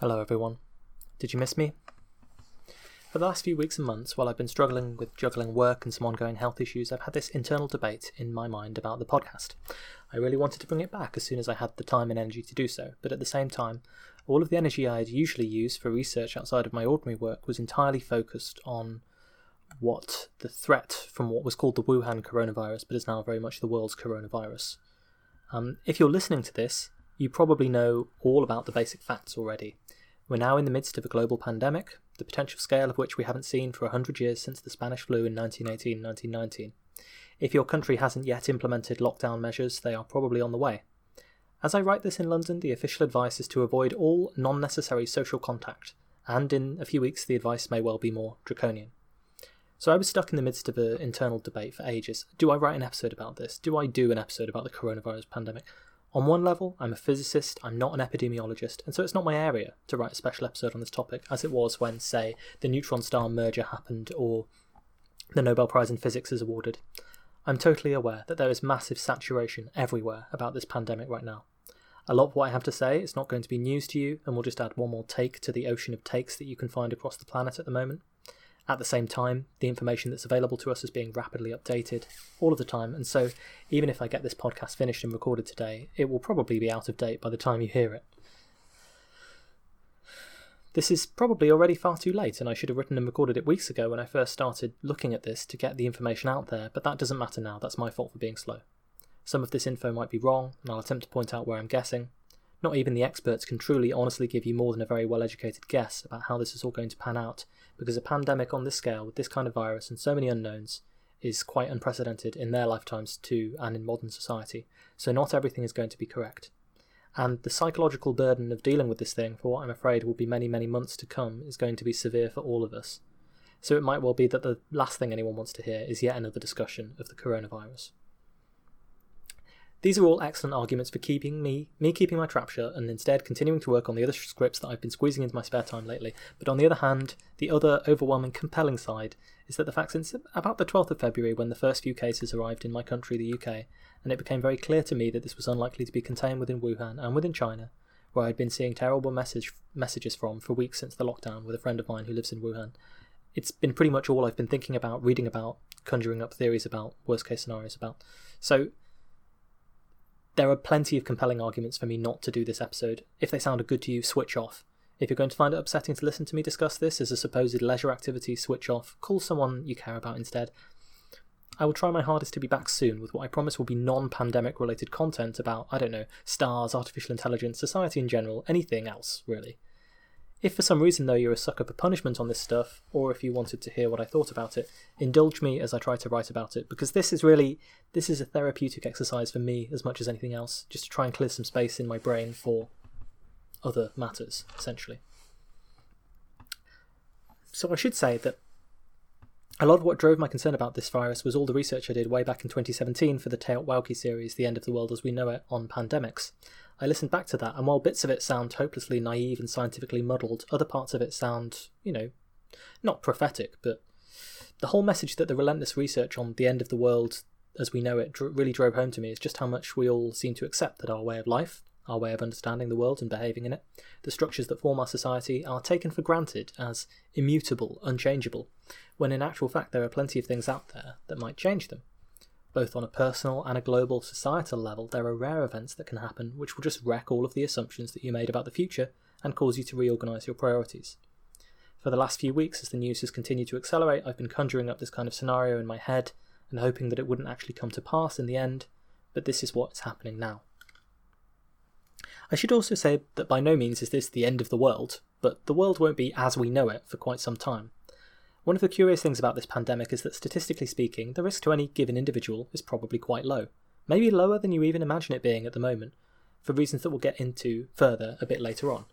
Hello, everyone. Did you miss me? For the last few weeks and months, while I've been struggling with juggling work and some ongoing health issues, I've had this internal debate in my mind about the podcast. I really wanted to bring it back as soon as I had the time and energy to do so, but at the same time, all of the energy I had usually used for research outside of my ordinary work was entirely focused on what the threat from what was called the Wuhan coronavirus, but is now very much the world's coronavirus. Um, if you're listening to this, you probably know all about the basic facts already. We're now in the midst of a global pandemic, the potential scale of which we haven't seen for 100 years since the Spanish flu in 1918 1919. If your country hasn't yet implemented lockdown measures, they are probably on the way. As I write this in London, the official advice is to avoid all non necessary social contact, and in a few weeks, the advice may well be more draconian. So I was stuck in the midst of an internal debate for ages. Do I write an episode about this? Do I do an episode about the coronavirus pandemic? On one level, I'm a physicist, I'm not an epidemiologist, and so it's not my area to write a special episode on this topic, as it was when, say, the neutron star merger happened or the Nobel Prize in Physics is awarded. I'm totally aware that there is massive saturation everywhere about this pandemic right now. A lot of what I have to say is not going to be news to you, and we'll just add one more take to the ocean of takes that you can find across the planet at the moment. At the same time, the information that's available to us is being rapidly updated all of the time, and so even if I get this podcast finished and recorded today, it will probably be out of date by the time you hear it. This is probably already far too late, and I should have written and recorded it weeks ago when I first started looking at this to get the information out there, but that doesn't matter now, that's my fault for being slow. Some of this info might be wrong, and I'll attempt to point out where I'm guessing. Not even the experts can truly honestly give you more than a very well educated guess about how this is all going to pan out, because a pandemic on this scale with this kind of virus and so many unknowns is quite unprecedented in their lifetimes too and in modern society. So not everything is going to be correct. And the psychological burden of dealing with this thing for what I'm afraid will be many, many months to come is going to be severe for all of us. So it might well be that the last thing anyone wants to hear is yet another discussion of the coronavirus. These are all excellent arguments for keeping me me keeping my trap shut and instead continuing to work on the other scripts that I've been squeezing into my spare time lately. But on the other hand, the other overwhelming compelling side is that the fact since about the 12th of February when the first few cases arrived in my country, the UK, and it became very clear to me that this was unlikely to be contained within Wuhan and within China, where I'd been seeing terrible message messages from for weeks since the lockdown with a friend of mine who lives in Wuhan. It's been pretty much all I've been thinking about, reading about, conjuring up theories about, worst case scenarios about. So there are plenty of compelling arguments for me not to do this episode. If they sounded good to you, switch off. If you're going to find it upsetting to listen to me discuss this as a supposed leisure activity, switch off. Call someone you care about instead. I will try my hardest to be back soon with what I promise will be non pandemic related content about, I don't know, stars, artificial intelligence, society in general, anything else, really. If for some reason, though, you're a sucker for punishment on this stuff, or if you wanted to hear what I thought about it, indulge me as I try to write about it, because this is really this is a therapeutic exercise for me as much as anything else, just to try and clear some space in my brain for other matters, essentially. So I should say that a lot of what drove my concern about this virus was all the research I did way back in 2017 for the TEOTWAWKI series, The End of the World as We Know It, on pandemics. I listened back to that, and while bits of it sound hopelessly naive and scientifically muddled, other parts of it sound, you know, not prophetic, but the whole message that the relentless research on the end of the world as we know it really drove home to me is just how much we all seem to accept that our way of life, our way of understanding the world and behaving in it, the structures that form our society are taken for granted as immutable, unchangeable, when in actual fact there are plenty of things out there that might change them. Both on a personal and a global societal level, there are rare events that can happen which will just wreck all of the assumptions that you made about the future and cause you to reorganize your priorities. For the last few weeks, as the news has continued to accelerate, I've been conjuring up this kind of scenario in my head and hoping that it wouldn't actually come to pass in the end, but this is what's happening now. I should also say that by no means is this the end of the world, but the world won't be as we know it for quite some time. One of the curious things about this pandemic is that statistically speaking, the risk to any given individual is probably quite low. Maybe lower than you even imagine it being at the moment, for reasons that we'll get into further a bit later on.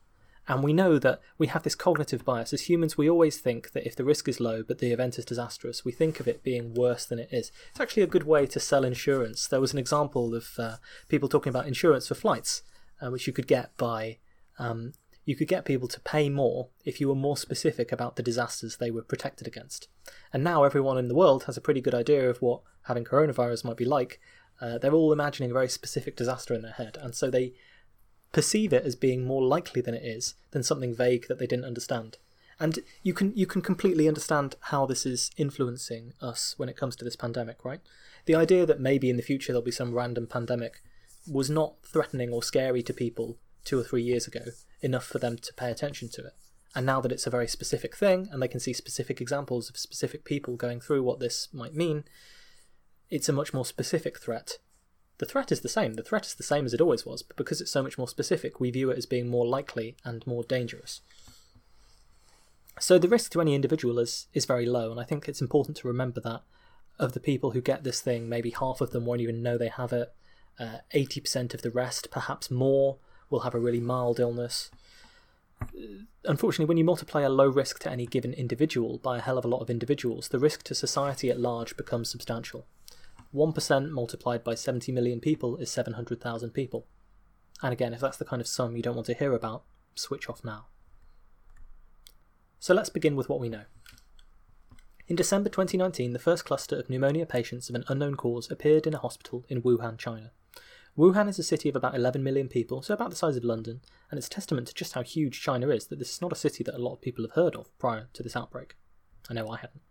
And we know that we have this cognitive bias. As humans, we always think that if the risk is low but the event is disastrous, we think of it being worse than it is. It's actually a good way to sell insurance. There was an example of uh, people talking about insurance for flights, uh, which you could get by um, you could get people to pay more if you were more specific about the disasters they were protected against. And now everyone in the world has a pretty good idea of what having coronavirus might be like. Uh, they're all imagining a very specific disaster in their head, and so they perceive it as being more likely than it is than something vague that they didn't understand. And you can you can completely understand how this is influencing us when it comes to this pandemic, right? The idea that maybe in the future there'll be some random pandemic was not threatening or scary to people two or three years ago enough for them to pay attention to it. And now that it's a very specific thing and they can see specific examples of specific people going through what this might mean, it's a much more specific threat. The threat is the same. The threat is the same as it always was, but because it's so much more specific, we view it as being more likely and more dangerous. So the risk to any individual is, is very low, and I think it's important to remember that of the people who get this thing, maybe half of them won't even know they have it. Uh, 80% of the rest, perhaps more, will have a really mild illness. Unfortunately, when you multiply a low risk to any given individual by a hell of a lot of individuals, the risk to society at large becomes substantial. 1% multiplied by 70 million people is 700,000 people. And again, if that's the kind of sum you don't want to hear about, switch off now. So let's begin with what we know. In December 2019, the first cluster of pneumonia patients of an unknown cause appeared in a hospital in Wuhan, China. Wuhan is a city of about 11 million people, so about the size of London, and it's testament to just how huge China is that this is not a city that a lot of people have heard of prior to this outbreak. I know I hadn't.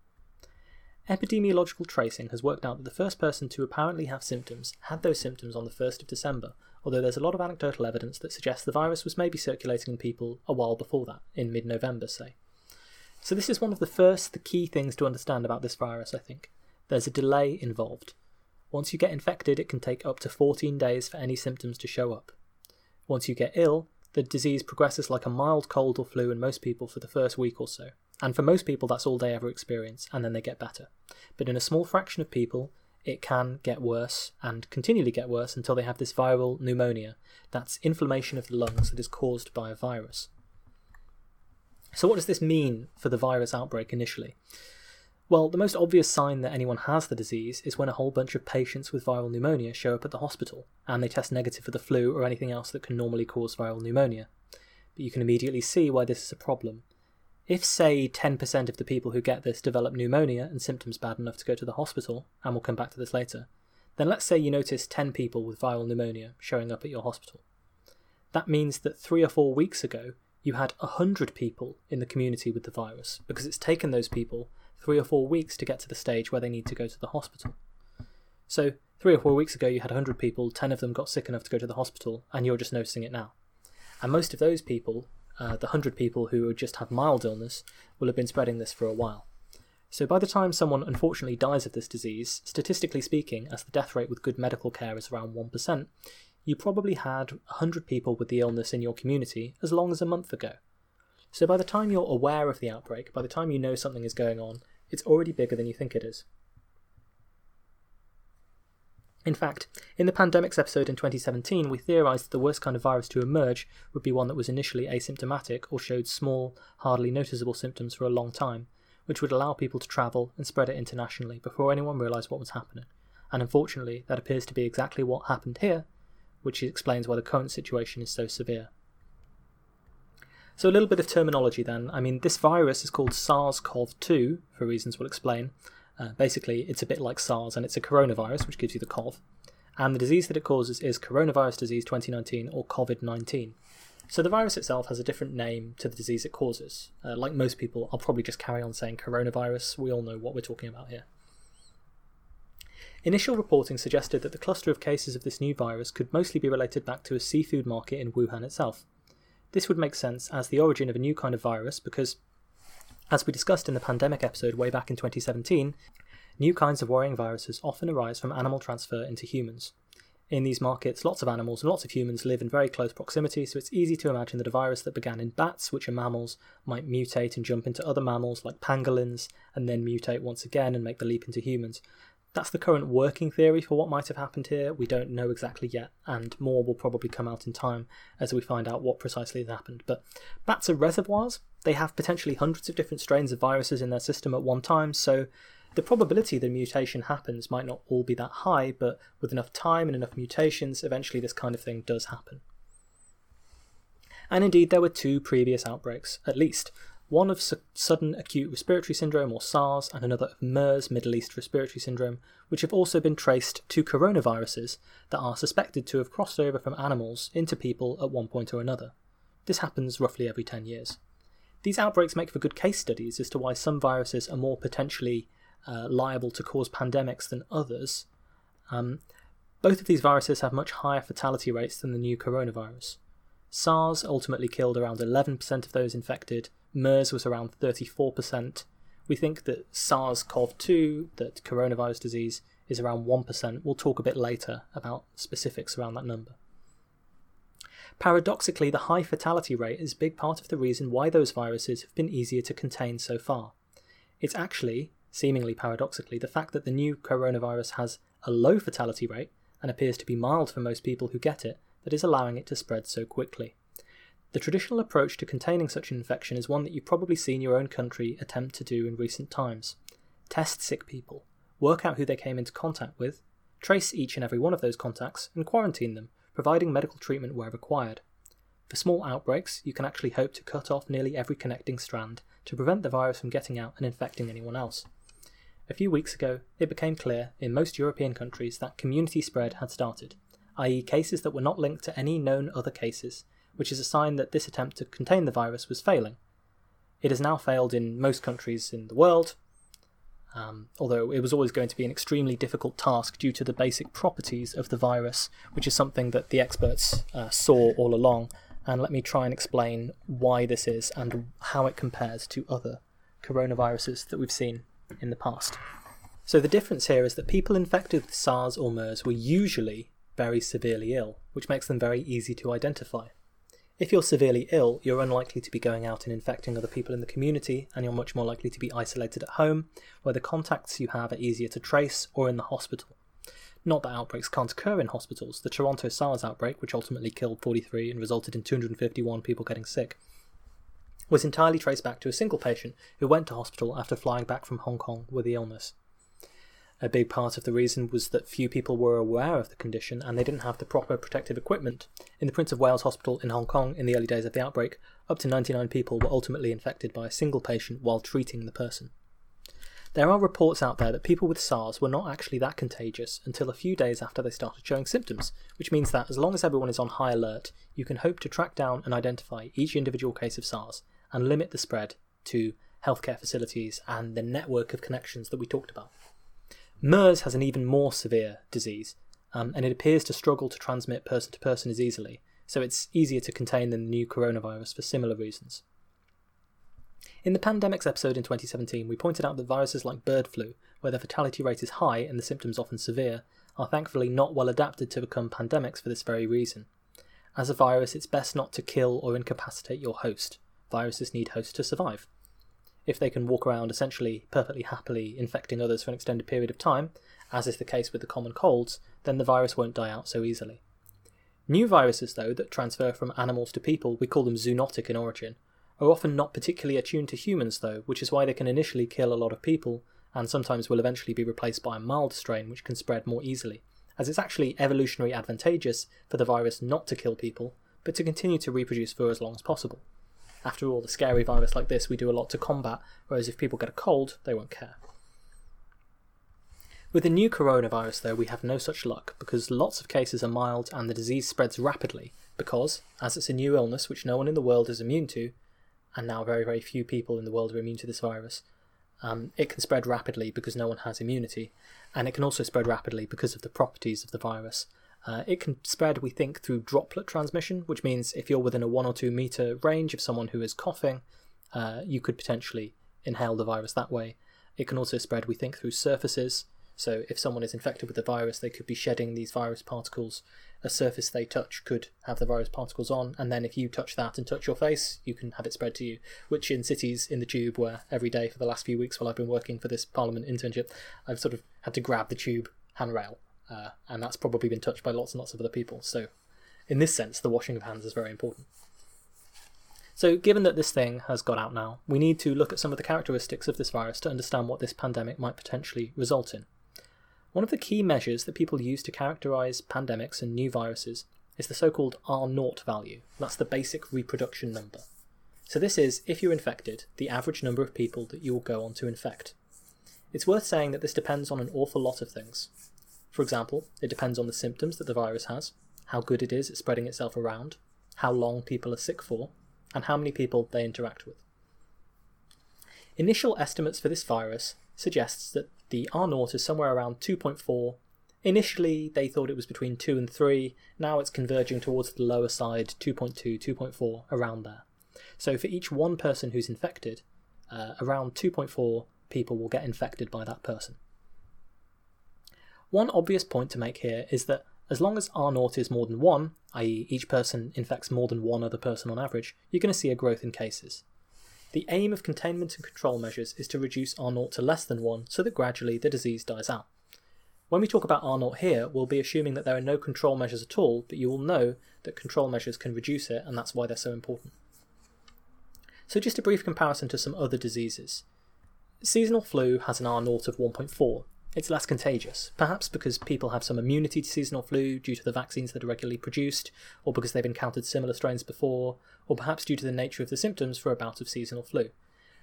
Epidemiological tracing has worked out that the first person to apparently have symptoms had those symptoms on the 1st of December, although there's a lot of anecdotal evidence that suggests the virus was maybe circulating in people a while before that, in mid November, say. So, this is one of the first, the key things to understand about this virus, I think. There's a delay involved. Once you get infected, it can take up to 14 days for any symptoms to show up. Once you get ill, the disease progresses like a mild cold or flu in most people for the first week or so. And for most people, that's all they ever experience, and then they get better. But in a small fraction of people, it can get worse and continually get worse until they have this viral pneumonia. That's inflammation of the lungs that is caused by a virus. So, what does this mean for the virus outbreak initially? Well, the most obvious sign that anyone has the disease is when a whole bunch of patients with viral pneumonia show up at the hospital and they test negative for the flu or anything else that can normally cause viral pneumonia. But you can immediately see why this is a problem. If, say, 10% of the people who get this develop pneumonia and symptoms bad enough to go to the hospital, and we'll come back to this later, then let's say you notice 10 people with viral pneumonia showing up at your hospital. That means that three or four weeks ago, you had 100 people in the community with the virus because it's taken those people three or four weeks to get to the stage where they need to go to the hospital. So, three or four weeks ago, you had 100 people, 10 of them got sick enough to go to the hospital, and you're just noticing it now. And most of those people, uh, the 100 people who just have mild illness, will have been spreading this for a while. So, by the time someone unfortunately dies of this disease, statistically speaking, as the death rate with good medical care is around 1%, you probably had 100 people with the illness in your community as long as a month ago. So by the time you're aware of the outbreak, by the time you know something is going on, it's already bigger than you think it is. In fact, in the pandemics episode in 2017, we theorised that the worst kind of virus to emerge would be one that was initially asymptomatic or showed small, hardly noticeable symptoms for a long time, which would allow people to travel and spread it internationally before anyone realised what was happening. And unfortunately, that appears to be exactly what happened here, which explains why the current situation is so severe. So, a little bit of terminology then. I mean, this virus is called SARS CoV 2 for reasons we'll explain. Uh, basically, it's a bit like SARS and it's a coronavirus, which gives you the CoV. And the disease that it causes is coronavirus disease 2019 or COVID 19. So, the virus itself has a different name to the disease it causes. Uh, like most people, I'll probably just carry on saying coronavirus. We all know what we're talking about here. Initial reporting suggested that the cluster of cases of this new virus could mostly be related back to a seafood market in Wuhan itself. This would make sense as the origin of a new kind of virus because, as we discussed in the pandemic episode way back in 2017, new kinds of worrying viruses often arise from animal transfer into humans. In these markets, lots of animals and lots of humans live in very close proximity, so it's easy to imagine that a virus that began in bats, which are mammals, might mutate and jump into other mammals like pangolins, and then mutate once again and make the leap into humans. That's the current working theory for what might have happened here. We don't know exactly yet, and more will probably come out in time as we find out what precisely has happened. But bats are reservoirs. They have potentially hundreds of different strains of viruses in their system at one time, so the probability a mutation happens might not all be that high, but with enough time and enough mutations, eventually this kind of thing does happen. And indeed, there were two previous outbreaks, at least, one of su- sudden acute respiratory syndrome or SARS, and another of MERS, Middle East Respiratory Syndrome, which have also been traced to coronaviruses that are suspected to have crossed over from animals into people at one point or another. This happens roughly every 10 years. These outbreaks make for good case studies as to why some viruses are more potentially uh, liable to cause pandemics than others. Um, both of these viruses have much higher fatality rates than the new coronavirus. SARS ultimately killed around 11% of those infected, MERS was around 34%. We think that SARS CoV 2, that coronavirus disease, is around 1%. We'll talk a bit later about specifics around that number. Paradoxically, the high fatality rate is a big part of the reason why those viruses have been easier to contain so far. It's actually, seemingly paradoxically, the fact that the new coronavirus has a low fatality rate and appears to be mild for most people who get it that is allowing it to spread so quickly. The traditional approach to containing such an infection is one that you've probably seen your own country attempt to do in recent times. Test sick people, work out who they came into contact with, trace each and every one of those contacts, and quarantine them, providing medical treatment where required. For small outbreaks, you can actually hope to cut off nearly every connecting strand to prevent the virus from getting out and infecting anyone else. A few weeks ago, it became clear in most European countries that community spread had started, i.e., cases that were not linked to any known other cases, which is a sign that this attempt to contain the virus was failing. It has now failed in most countries in the world, um, although it was always going to be an extremely difficult task due to the basic properties of the virus, which is something that the experts uh, saw all along. And let me try and explain why this is and how it compares to other coronaviruses that we've seen in the past. So the difference here is that people infected with SARS or MERS were usually very severely ill, which makes them very easy to identify. If you're severely ill, you're unlikely to be going out and infecting other people in the community, and you're much more likely to be isolated at home, where the contacts you have are easier to trace, or in the hospital. Not that outbreaks can't occur in hospitals. The Toronto SARS outbreak, which ultimately killed 43 and resulted in 251 people getting sick, was entirely traced back to a single patient who went to hospital after flying back from Hong Kong with the illness. A big part of the reason was that few people were aware of the condition and they didn't have the proper protective equipment. In the Prince of Wales Hospital in Hong Kong in the early days of the outbreak, up to 99 people were ultimately infected by a single patient while treating the person. There are reports out there that people with SARS were not actually that contagious until a few days after they started showing symptoms, which means that as long as everyone is on high alert, you can hope to track down and identify each individual case of SARS and limit the spread to healthcare facilities and the network of connections that we talked about. MERS has an even more severe disease, um, and it appears to struggle to transmit person to person as easily, so it's easier to contain than the new coronavirus for similar reasons. In the pandemics episode in 2017, we pointed out that viruses like bird flu, where the fatality rate is high and the symptoms often severe, are thankfully not well adapted to become pandemics for this very reason. As a virus, it's best not to kill or incapacitate your host. Viruses need hosts to survive if they can walk around essentially perfectly happily infecting others for an extended period of time, as is the case with the common colds, then the virus won't die out so easily. New viruses, though, that transfer from animals to people, we call them zoonotic in origin, are often not particularly attuned to humans, though, which is why they can initially kill a lot of people, and sometimes will eventually be replaced by a mild strain which can spread more easily, as it's actually evolutionary advantageous for the virus not to kill people, but to continue to reproduce for as long as possible. After all, the scary virus like this we do a lot to combat, whereas if people get a cold, they won't care. With the new coronavirus, though, we have no such luck because lots of cases are mild and the disease spreads rapidly because, as it's a new illness which no one in the world is immune to, and now very, very few people in the world are immune to this virus, um, it can spread rapidly because no one has immunity, and it can also spread rapidly because of the properties of the virus. Uh, it can spread, we think, through droplet transmission, which means if you're within a one or two meter range of someone who is coughing, uh, you could potentially inhale the virus that way. It can also spread, we think, through surfaces. So if someone is infected with the virus, they could be shedding these virus particles. A surface they touch could have the virus particles on, and then if you touch that and touch your face, you can have it spread to you. Which in cities in the tube, where every day for the last few weeks while I've been working for this Parliament internship, I've sort of had to grab the tube handrail uh, and that's probably been touched by lots and lots of other people. So, in this sense, the washing of hands is very important. So, given that this thing has got out now, we need to look at some of the characteristics of this virus to understand what this pandemic might potentially result in. One of the key measures that people use to characterize pandemics and new viruses is the so called R0 value. That's the basic reproduction number. So this is, if you're infected, the average number of people that you will go on to infect. It's worth saying that this depends on an awful lot of things. For example, it depends on the symptoms that the virus has, how good it is at spreading itself around, how long people are sick for, and how many people they interact with. Initial estimates for this virus suggests that the R naught is somewhere around 2.4. Initially, they thought it was between 2 and 3. Now it's converging towards the lower side, 2.2, 2.4, around there. So for each one person who's infected, uh, around 2.4 people will get infected by that person. One obvious point to make here is that as long as R naught is more than 1, i.e., each person infects more than one other person on average, you're going to see a growth in cases. The aim of containment and control measures is to reduce R naught to less than 1 so that gradually the disease dies out. When we talk about R naught here, we'll be assuming that there are no control measures at all, but you will know that control measures can reduce it, and that's why they're so important. So, just a brief comparison to some other diseases. Seasonal flu has an R naught of 1.4, it's less contagious, perhaps because people have some immunity to seasonal flu due to the vaccines that are regularly produced, or because they've encountered similar strains before, or perhaps due to the nature of the symptoms for a bout of seasonal flu.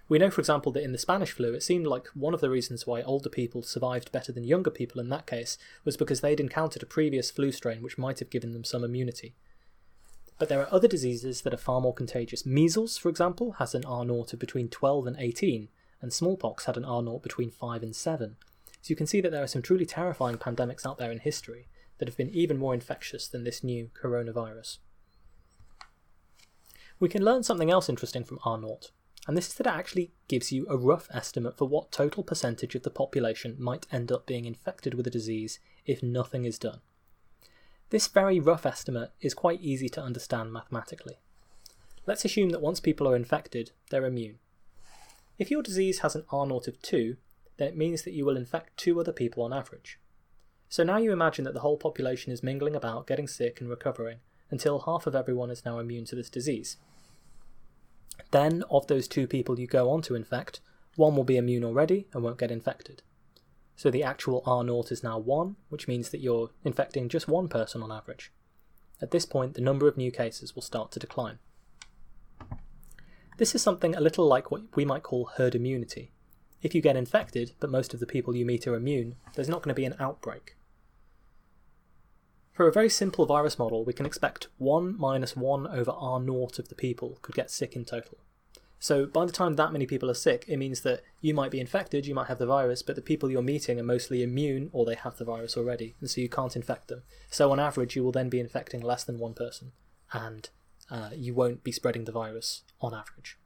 We know, for example, that in the Spanish flu, it seemed like one of the reasons why older people survived better than younger people in that case was because they'd encountered a previous flu strain which might have given them some immunity. But there are other diseases that are far more contagious. Measles, for example, has an R naught of between 12 and 18, and smallpox had an R naught between 5 and 7. So you can see that there are some truly terrifying pandemics out there in history that have been even more infectious than this new coronavirus. We can learn something else interesting from R naught, and this is that it actually gives you a rough estimate for what total percentage of the population might end up being infected with a disease if nothing is done. This very rough estimate is quite easy to understand mathematically. Let's assume that once people are infected, they're immune. If your disease has an R naught of 2, then it means that you will infect two other people on average. So now you imagine that the whole population is mingling about, getting sick and recovering, until half of everyone is now immune to this disease. Then, of those two people you go on to infect, one will be immune already and won't get infected. So the actual R naught is now 1, which means that you're infecting just one person on average. At this point, the number of new cases will start to decline. This is something a little like what we might call herd immunity, if you get infected, but most of the people you meet are immune, there's not going to be an outbreak. For a very simple virus model, we can expect 1 minus 1 over R naught of the people could get sick in total. So by the time that many people are sick, it means that you might be infected, you might have the virus, but the people you're meeting are mostly immune or they have the virus already, and so you can't infect them. So on average, you will then be infecting less than one person, and uh, you won't be spreading the virus on average.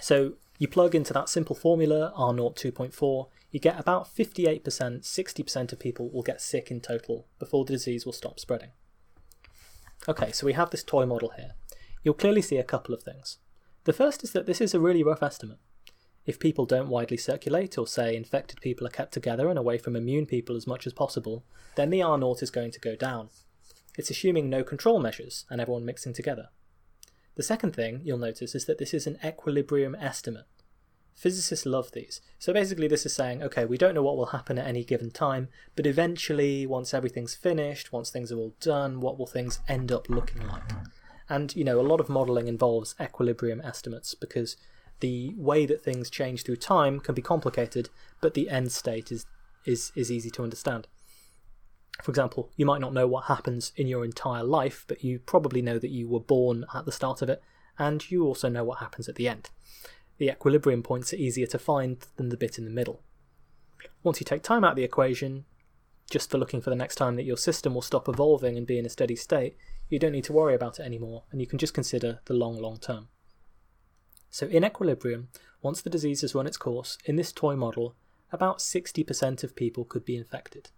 So you plug into that simple formula, R0 2.4, you get about 58%, 60% of people will get sick in total before the disease will stop spreading. Okay, so we have this toy model here. You'll clearly see a couple of things. The first is that this is a really rough estimate. If people don't widely circulate, or say infected people are kept together and away from immune people as much as possible, then the R naught is going to go down. It's assuming no control measures and everyone mixing together. The second thing you'll notice is that this is an equilibrium estimate. Physicists love these. So basically, this is saying, okay, we don't know what will happen at any given time, but eventually, once everything's finished, once things are all done, what will things end up looking like? And, you know, a lot of modelling involves equilibrium estimates because the way that things change through time can be complicated, but the end state is, is, is easy to understand. For example, you might not know what happens in your entire life, but you probably know that you were born at the start of it, and you also know what happens at the end. The equilibrium points are easier to find than the bit in the middle. Once you take time out of the equation, just for looking for the next time that your system will stop evolving and be in a steady state, you don't need to worry about it anymore, and you can just consider the long, long term. So, in equilibrium, once the disease has run its course, in this toy model, about 60% of people could be infected.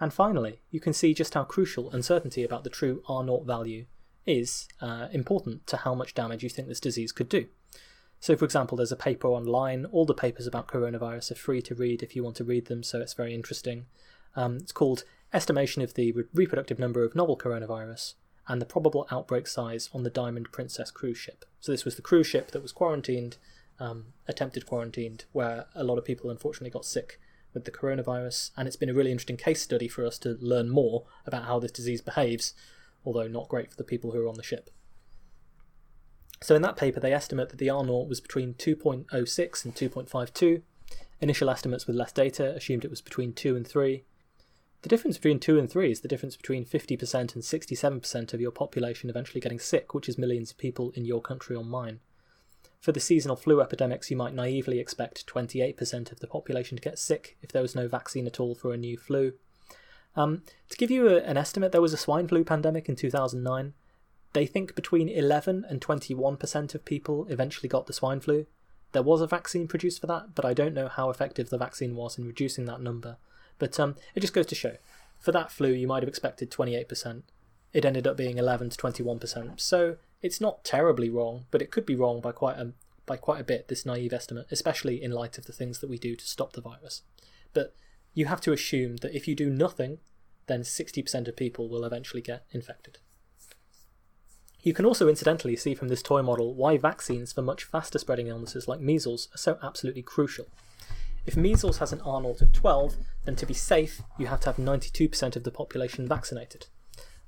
And finally, you can see just how crucial uncertainty about the true R0 value is uh, important to how much damage you think this disease could do. So, for example, there's a paper online. All the papers about coronavirus are free to read if you want to read them, so it's very interesting. Um, it's called Estimation of the Re- Reproductive Number of Novel Coronavirus and the Probable Outbreak Size on the Diamond Princess cruise ship. So, this was the cruise ship that was quarantined, um, attempted quarantined, where a lot of people unfortunately got sick with the coronavirus, and it's been a really interesting case study for us to learn more about how this disease behaves, although not great for the people who are on the ship. So in that paper, they estimate that the R naught was between 2.06 and 2.52. Initial estimates with less data assumed it was between 2 and 3. The difference between 2 and 3 is the difference between 50% and 67% of your population eventually getting sick, which is millions of people in your country or mine. For the seasonal flu epidemics, you might naively expect 28% of the population to get sick if there was no vaccine at all for a new flu. Um, to give you a, an estimate, there was a swine flu pandemic in 2009. They think between 11 and 21% of people eventually got the swine flu. There was a vaccine produced for that, but I don't know how effective the vaccine was in reducing that number. But um, it just goes to show for that flu, you might have expected 28%. It ended up being 11 to 21%. So it's not terribly wrong, but it could be wrong by quite a by quite a bit. This naive estimate, especially in light of the things that we do to stop the virus. But you have to assume that if you do nothing, then 60% of people will eventually get infected. You can also incidentally see from this toy model why vaccines for much faster spreading illnesses like measles are so absolutely crucial. If measles has an R naught of 12, then to be safe, you have to have 92% of the population vaccinated.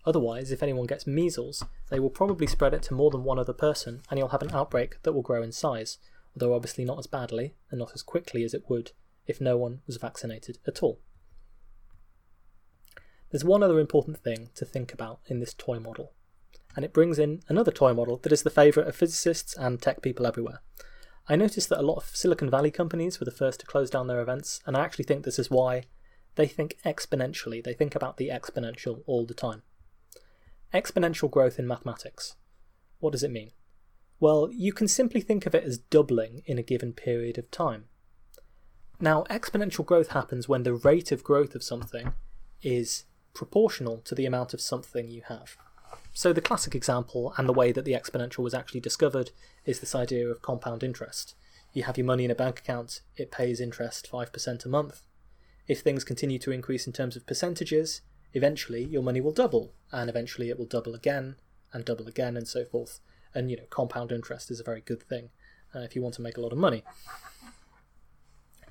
Otherwise, if anyone gets measles, they will probably spread it to more than one other person, and you'll have an outbreak that will grow in size, although obviously not as badly and not as quickly as it would if no one was vaccinated at all. There's one other important thing to think about in this toy model, and it brings in another toy model that is the favourite of physicists and tech people everywhere. I noticed that a lot of Silicon Valley companies were the first to close down their events, and I actually think this is why they think exponentially. They think about the exponential all the time. Exponential growth in mathematics. What does it mean? Well, you can simply think of it as doubling in a given period of time. Now, exponential growth happens when the rate of growth of something is proportional to the amount of something you have. So, the classic example and the way that the exponential was actually discovered is this idea of compound interest. You have your money in a bank account, it pays interest 5% a month. If things continue to increase in terms of percentages, eventually your money will double, and eventually it will double again, and double again, and so forth. And, you know, compound interest is a very good thing uh, if you want to make a lot of money.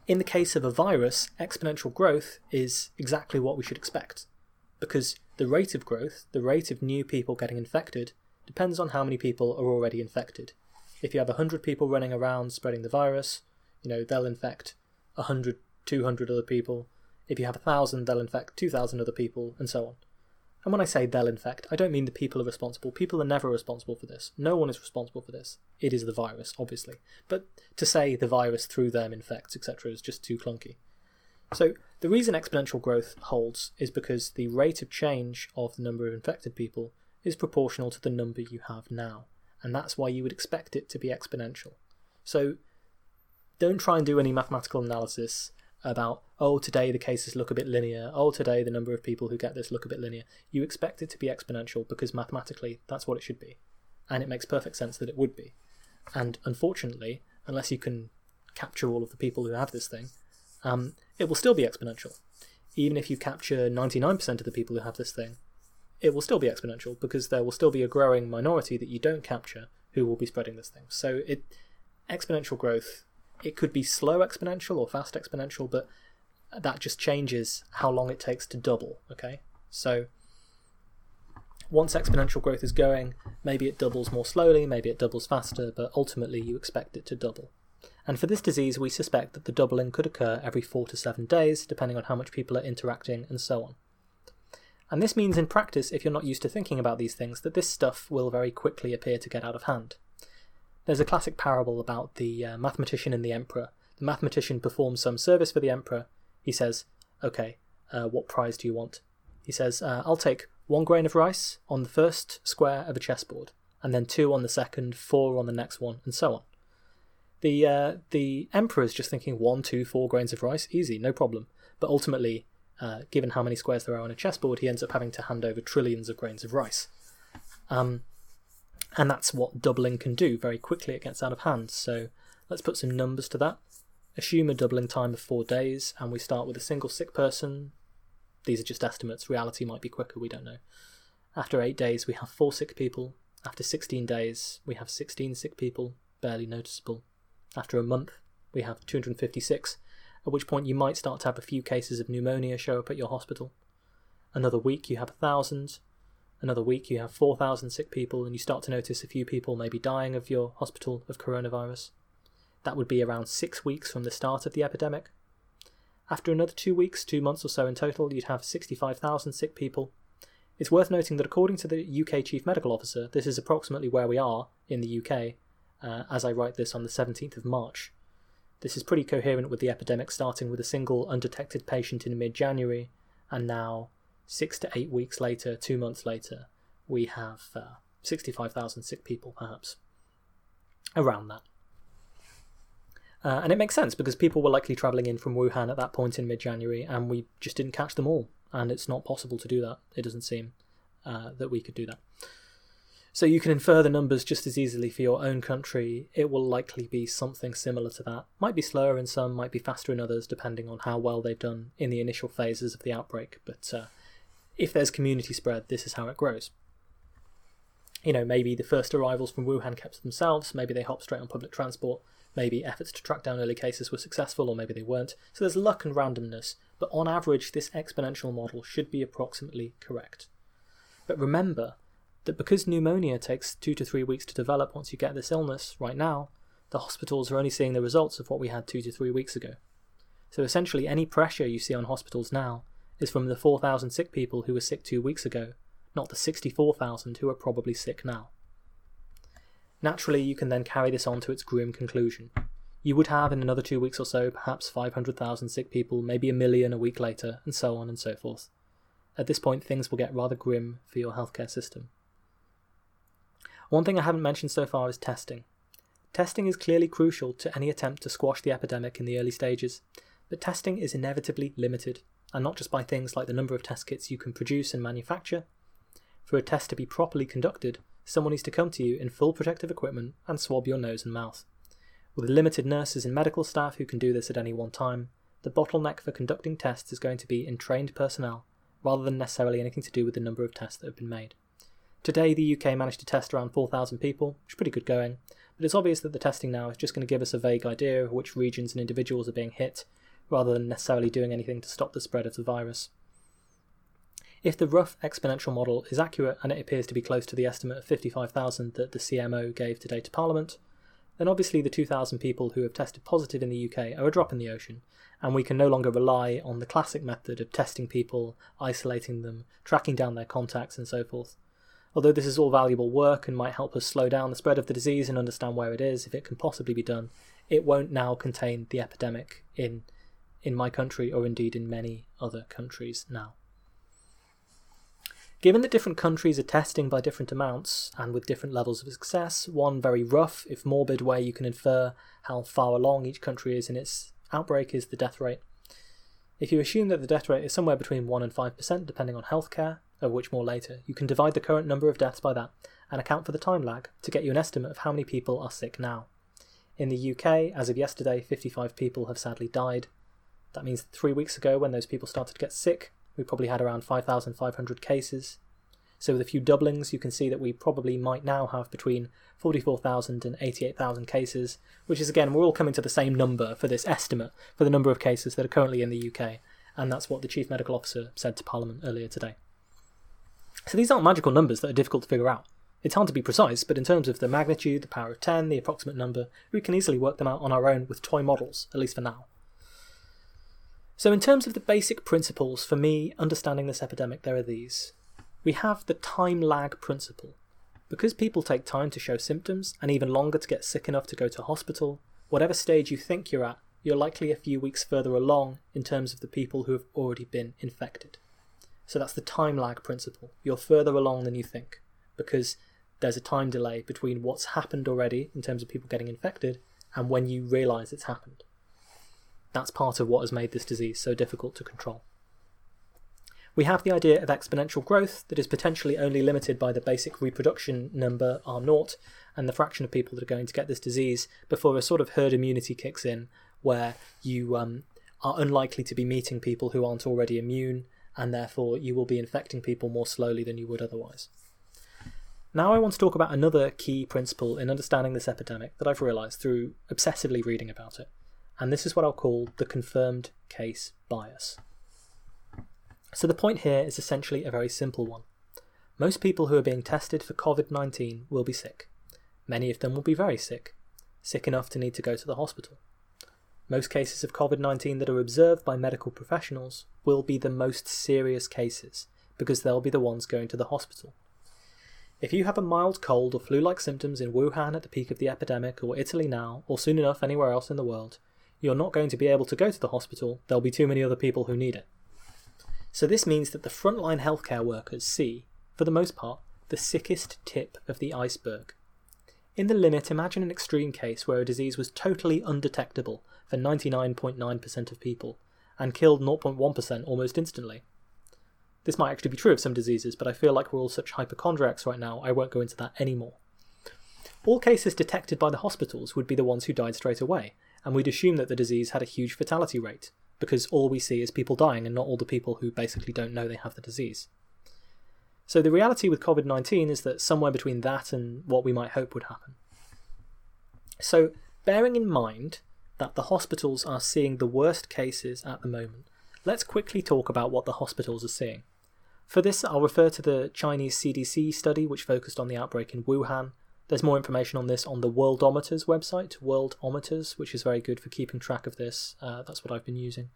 In the case of a virus, exponential growth is exactly what we should expect because the rate of growth, the rate of new people getting infected, depends on how many people are already infected. If you have 100 people running around spreading the virus, you know, they'll infect 100, 200 other people. If you have a 1,000, they'll infect 2,000 other people, and so on. And when I say they'll infect, I don't mean the people are responsible. People are never responsible for this. No one is responsible for this. It is the virus, obviously. But to say the virus through them infects, etc., is just too clunky. So the reason exponential growth holds is because the rate of change of the number of infected people is proportional to the number you have now, and that's why you would expect it to be exponential. So don't try and do any mathematical analysis about, oh, today the cases look a bit linear, oh, today the number of people who get this look a bit linear. You expect it to be exponential because mathematically that's what it should be. And it makes perfect sense that it would be. And unfortunately, unless you can capture all of the people who have this thing, um, it will still be exponential. Even if you capture 99% of the people who have this thing, it will still be exponential because there will still be a growing minority that you don't capture who will be spreading this thing. So it exponential growth, it could be slow exponential or fast exponential, but that just changes how long it takes to double, okay? So once exponential growth is going, maybe it doubles more slowly, maybe it doubles faster, but ultimately you expect it to double and for this disease we suspect that the doubling could occur every 4 to 7 days, depending on how much people are interacting and so on. And this means in practice, if you're not used to thinking about these things, that this stuff will very quickly appear to get out of hand. There's a classic parable about the uh, mathematician and the emperor. The mathematician performs some service for the emperor. He says, Okay, uh, what prize do you want? He says, uh, I'll take one grain of rice on the first square of a chessboard, and then two on the second, four on the next one, and so on. The uh, the emperor is just thinking one, two, four grains of rice, easy, no problem. But ultimately, uh, given how many squares there are on a chessboard, he ends up having to hand over trillions of grains of rice. Um, and that's what doubling can do. Very quickly, it gets out of hand. So let's put some numbers to that. Assume a doubling time of four days, and we start with a single sick person. These are just estimates. Reality might be quicker, we don't know. After eight days, we have four sick people. After 16 days, we have 16 sick people, barely noticeable. After a month, we have 256, at which point you might start to have a few cases of pneumonia show up at your hospital. Another week, you have 1,000, another week you have 4,000 sick people and you start to notice a few people maybe dying of your hospital of coronavirus. That would be around six weeks from the start of the epidemic. After another two weeks, two months or so in total, you'd have 65,000 sick people. It's worth noting that according to the UK Chief Medical Officer, this is approximately where we are in the UK uh, as I write this on the 17th of March. This is pretty coherent with the epidemic starting with a single undetected patient in mid January, and now, six to eight weeks later, two months later, we have uh, 65,000 sick people, perhaps. Around that. Uh, and it makes sense because people were likely travelling in from Wuhan at that point in mid January, and we just didn't catch them all. And it's not possible to do that. It doesn't seem uh, that we could do that. So you can infer the numbers just as easily for your own country. It will likely be something similar to that. Might be slower in some, might be faster in others, depending on how well they've done in the initial phases of the outbreak. But uh, if there's community spread, this is how it grows. You know, maybe the first arrivals from Wuhan kept themselves, maybe they hop straight on public transport, Maybe efforts to track down early cases were successful, or maybe they weren't. So there's luck and randomness, but on average, this exponential model should be approximately correct. But remember that because pneumonia takes two to three weeks to develop once you get this illness, right now, the hospitals are only seeing the results of what we had two to three weeks ago. So essentially, any pressure you see on hospitals now is from the 4,000 sick people who were sick two weeks ago, not the 64,000 who are probably sick now. Naturally, you can then carry this on to its grim conclusion. You would have, in another two weeks or so, perhaps 500,000 sick people, maybe a million a week later, and so on and so forth. At this point, things will get rather grim for your healthcare system. One thing I haven't mentioned so far is testing. Testing is clearly crucial to any attempt to squash the epidemic in the early stages, but testing is inevitably limited, and not just by things like the number of test kits you can produce and manufacture. For a test to be properly conducted, someone needs to come to you in full protective equipment and swab your nose and mouth. With limited nurses and medical staff who can do this at any one time, the bottleneck for conducting tests is going to be in trained personnel, rather than necessarily anything to do with the number of tests that have been made. Today, the UK managed to test around 4,000 people, which is pretty good going, but it's obvious that the testing now is just going to give us a vague idea of which regions and individuals are being hit, rather than necessarily doing anything to stop the spread of the virus. If the rough exponential model is accurate and it appears to be close to the estimate of 55,000 that the CMO gave today to Parliament, then obviously the 2,000 people who have tested positive in the UK are a drop in the ocean, and we can no longer rely on the classic method of testing people, isolating them, tracking down their contacts, and so forth. Although this is all valuable work and might help us slow down the spread of the disease and understand where it is, if it can possibly be done, it won't now contain the epidemic in in my country or indeed in many other countries now. Given that different countries are testing by different amounts and with different levels of success, one very rough, if morbid, way you can infer how far along each country is in its outbreak is the death rate. If you assume that the death rate is somewhere between 1 and 5%, depending on healthcare, of which more later, you can divide the current number of deaths by that and account for the time lag to get you an estimate of how many people are sick now. In the UK, as of yesterday, 55 people have sadly died. That means three weeks ago, when those people started to get sick, we probably had around 5,500 cases. So with a few doublings, you can see that we probably might now have between 44,000 and 88,000 cases, which is again, we're all coming to the same number for this estimate for the number of cases that are currently in the UK, and that's what the Chief Medical Officer said to Parliament earlier today. So these aren't magical numbers that are difficult to figure out. It's hard to be precise, but in terms of the magnitude, the power of 10, the approximate number, we can easily work them out on our own with toy models, at least for now. So, in terms of the basic principles for me understanding this epidemic, there are these. We have the time lag principle. Because people take time to show symptoms and even longer to get sick enough to go to hospital, whatever stage you think you're at, you're likely a few weeks further along in terms of the people who have already been infected. So that's the time lag principle. You're further along than you think because there's a time delay between what's happened already in terms of people getting infected and when you realise it's happened. That's part of what has made this disease so difficult to control. We have the idea of exponential growth that is potentially only limited by the basic reproduction number R naught and the fraction of people that are going to get this disease before a sort of herd immunity kicks in, where you um, are unlikely to be meeting people who aren't already immune, and therefore you will be infecting people more slowly than you would otherwise. Now, I want to talk about another key principle in understanding this epidemic that I've realised through obsessively reading about it and this is what I'll call the confirmed case bias. So the point here is essentially a very simple one. Most people who are being tested for COVID 19 will be sick. Many of them will be very sick, sick enough to need to go to the hospital. Most cases of COVID 19 that are observed by medical professionals will be the most serious cases because they'll be the ones going to the hospital. If you have a mild cold or flu like symptoms in Wuhan at the peak of the epidemic, or Italy now, or soon enough anywhere else in the world, you're not going to be able to go to the hospital, there'll be too many other people who need it. So, this means that the frontline healthcare workers see, for the most part, the sickest tip of the iceberg. In the limit, imagine an extreme case where a disease was totally undetectable for 99.9% of people and killed 0.1% almost instantly. This might actually be true of some diseases, but I feel like we're all such hypochondriacs right now, I won't go into that anymore. All cases detected by the hospitals would be the ones who died straight away, and we'd assume that the disease had a huge fatality rate, because all we see is people dying and not all the people who basically don't know they have the disease. So the reality with COVID 19 is that somewhere between that and what we might hope would happen. So, bearing in mind that the hospitals are seeing the worst cases at the moment, let's quickly talk about what the hospitals are seeing. For this, I'll refer to the Chinese CDC study, which focused on the outbreak in Wuhan. There's more information on this on the Worldometers website, Worldometers, which is very good for keeping track of this. Uh, that's what I've been using.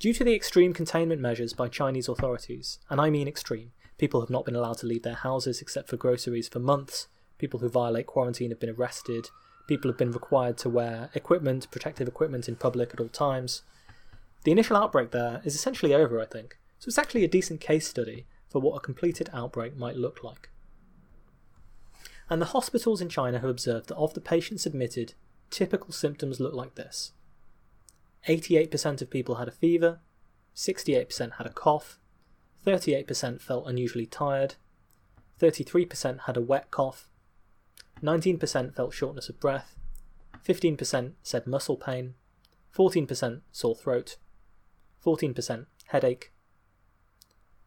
Due to the extreme containment measures by Chinese authorities, and I mean extreme, people have not been allowed to leave their houses except for groceries for months, people who violate quarantine have been arrested, people have been required to wear equipment, protective equipment in public at all times. The initial outbreak there is essentially over, I think. So it's actually a decent case study for what a completed outbreak might look like. And the hospitals in China have observed that of the patients admitted, typical symptoms look like this. 88% of people had a fever, 68% had a cough, 38% felt unusually tired, 33% had a wet cough, 19% felt shortness of breath, 15% said muscle pain, 14% sore throat, 14% headache,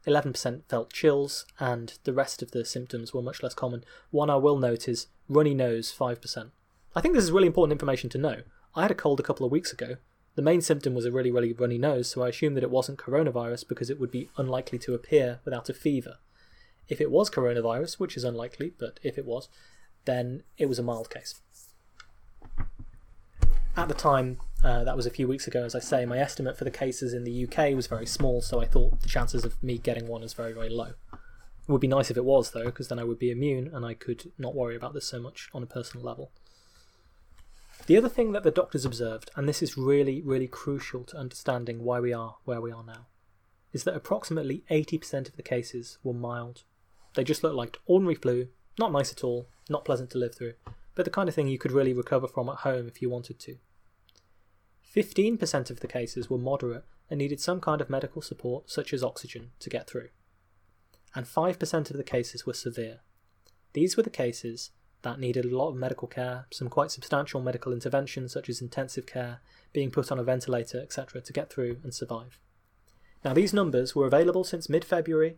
11% felt chills, and the rest of the symptoms were much less common. One I will note is runny nose, 5%. I think this is really important information to know. I had a cold a couple of weeks ago. The main symptom was a really, really runny nose, so I assumed that it wasn't coronavirus because it would be unlikely to appear without a fever. If it was coronavirus, which is unlikely, but if it was, then it was a mild case. At the time, uh, that was a few weeks ago, as I say, my estimate for the cases in the UK was very small, so I thought the chances of me getting one is very, very low. It would be nice if it was, though, because then I would be immune and I could not worry about this so much on a personal level. The other thing that the doctors observed, and this is really, really crucial to understanding why we are where we are now, is that approximately 80% of the cases were mild. They just looked like ordinary flu, not nice at all, not pleasant to live through, but the kind of thing you could really recover from at home if you wanted to. 15% of the cases were moderate and needed some kind of medical support, such as oxygen, to get through. And 5% of the cases were severe. These were the cases that needed a lot of medical care, some quite substantial medical intervention, such as intensive care, being put on a ventilator, etc., to get through and survive. Now, these numbers were available since mid February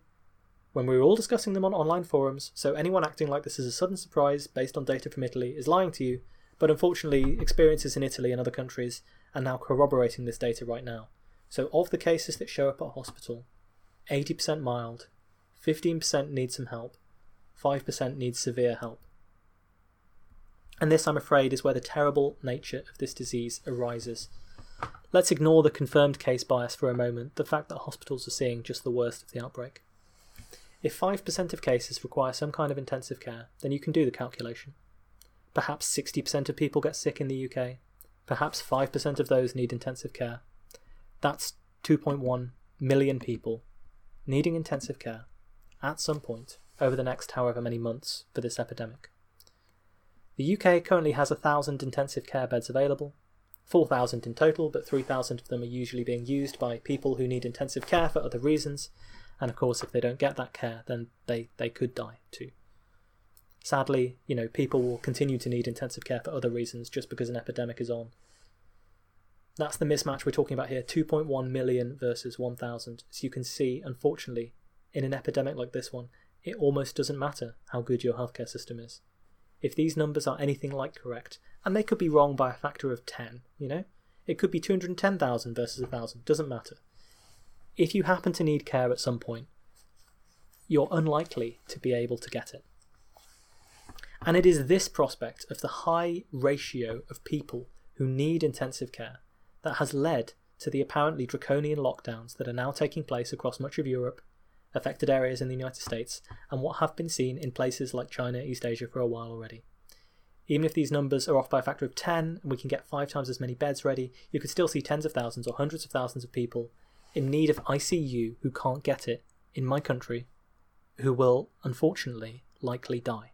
when we were all discussing them on online forums, so anyone acting like this is a sudden surprise based on data from Italy is lying to you, but unfortunately, experiences in Italy and other countries are now corroborating this data right now. So, of the cases that show up at hospital, 80% mild, 15% need some help, 5% need severe help. And this, I'm afraid, is where the terrible nature of this disease arises. Let's ignore the confirmed case bias for a moment, the fact that hospitals are seeing just the worst of the outbreak. If 5% of cases require some kind of intensive care, then you can do the calculation. Perhaps 60% of people get sick in the UK. Perhaps 5% of those need intensive care. That's 2.1 million people needing intensive care at some point over the next however many months for this epidemic. The UK currently has 1,000 intensive care beds available, 4,000 in total, but 3,000 of them are usually being used by people who need intensive care for other reasons, and of course, if they don't get that care, then they, they could die too. Sadly, you know, people will continue to need intensive care for other reasons just because an epidemic is on. That's the mismatch we're talking about here 2.1 million versus 1,000. As you can see, unfortunately, in an epidemic like this one, it almost doesn't matter how good your healthcare system is. If these numbers are anything like correct, and they could be wrong by a factor of 10, you know, it could be 210,000 versus 1,000, doesn't matter if you happen to need care at some point, you're unlikely to be able to get it. And it is this prospect of the high ratio of people who need intensive care that has led to the apparently draconian lockdowns that are now taking place across much of Europe, affected areas in the United States, and what have been seen in places like China, East Asia for a while already. Even if these numbers are off by a factor of 10 and we can get five times as many beds ready, you could still see tens of thousands or hundreds of thousands of people in need of ICU who can't get it in my country, who will, unfortunately, likely die.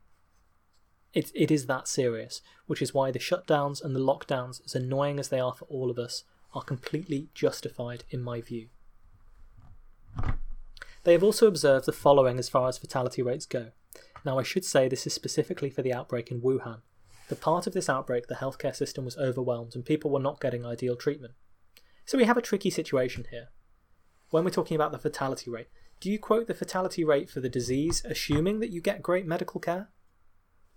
It, it is that serious, which is why the shutdowns and the lockdowns, as annoying as they are for all of us, are completely justified in my view. They have also observed the following as far as fatality rates go. Now, I should say this is specifically for the outbreak in Wuhan. The part of this outbreak, the healthcare system was overwhelmed and people were not getting ideal treatment. So we have a tricky situation here. When we're talking about the fatality rate, do you quote the fatality rate for the disease assuming that you get great medical care?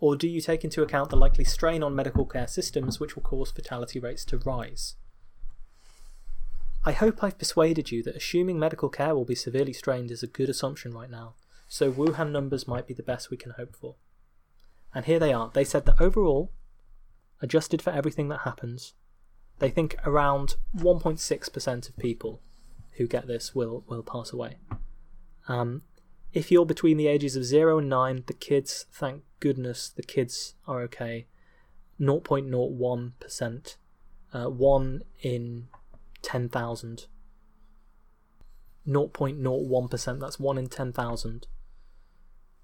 Or do you take into account the likely strain on medical care systems which will cause fatality rates to rise? I hope I've persuaded you that assuming medical care will be severely strained is a good assumption right now, so Wuhan numbers might be the best we can hope for. And here they are. They said that overall, adjusted for everything that happens, they think around 1.6% of people who get this will, will pass away. Um, if you're between the ages of 0 and 9, the kids, thank goodness, the kids are okay. 0.01%. Uh, 1 in 10,000. 0.01%, that's 1 in 10,000.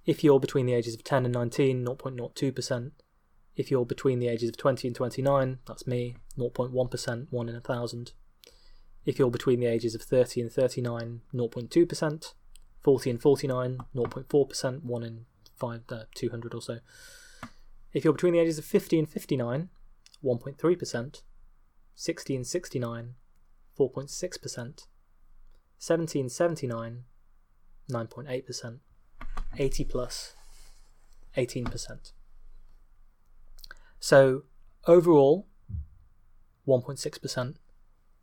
If you're between the ages of 10 and 19, 0.02%. If you're between the ages of 20 and 29, that's me, 0.1%, 1 in 1,000. If you're between the ages of 30 and 39, 0.2%. 40 and 49, 0.4%, 1 in 5, uh, 200 or so. If you're between the ages of 50 and 59, 1.3%, 60 and 69, 4.6%, 70 and 79, 9.8%, 80 plus, 18%. So overall, 1.6%.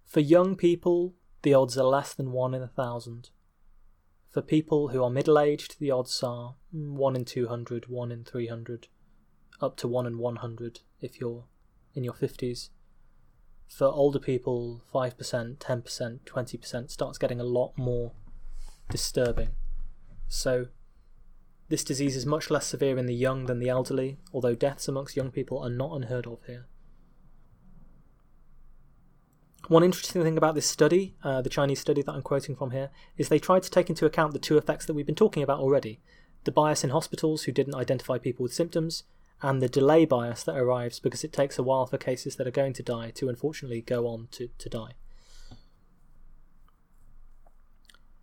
For young people, the odds are less than 1 in a thousand. For people who are middle aged, the odds are mm, 1 in 200, 1 in 300, up to 1 in 100 if you're in your 50s. For older people, 5%, 10%, 20% starts getting a lot more disturbing. So, this disease is much less severe in the young than the elderly, although deaths amongst young people are not unheard of here. One interesting thing about this study, uh, the Chinese study that I'm quoting from here, is they tried to take into account the two effects that we've been talking about already the bias in hospitals who didn't identify people with symptoms, and the delay bias that arrives because it takes a while for cases that are going to die to unfortunately go on to, to die.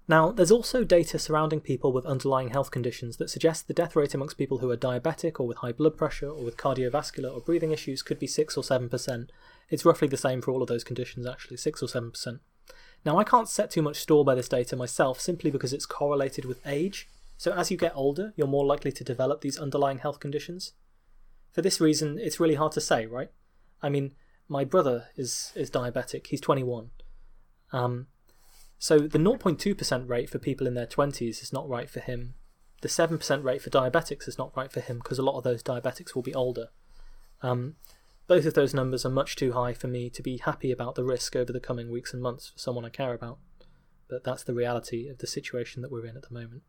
Now, there's also data surrounding people with underlying health conditions that suggest the death rate amongst people who are diabetic or with high blood pressure or with cardiovascular or breathing issues could be 6 or 7%, it's roughly the same for all of those conditions, actually, 6 or 7%. Now, I can't set too much store by this data myself simply because it's correlated with age. So, as you get older, you're more likely to develop these underlying health conditions. For this reason, it's really hard to say, right? I mean, my brother is, is diabetic, he's 21. Um, so, the 0.2% rate for people in their 20s is not right for him. The 7% rate for diabetics is not right for him because a lot of those diabetics will be older. Um, both of those numbers are much too high for me to be happy about the risk over the coming weeks and months for someone I care about. But that's the reality of the situation that we're in at the moment.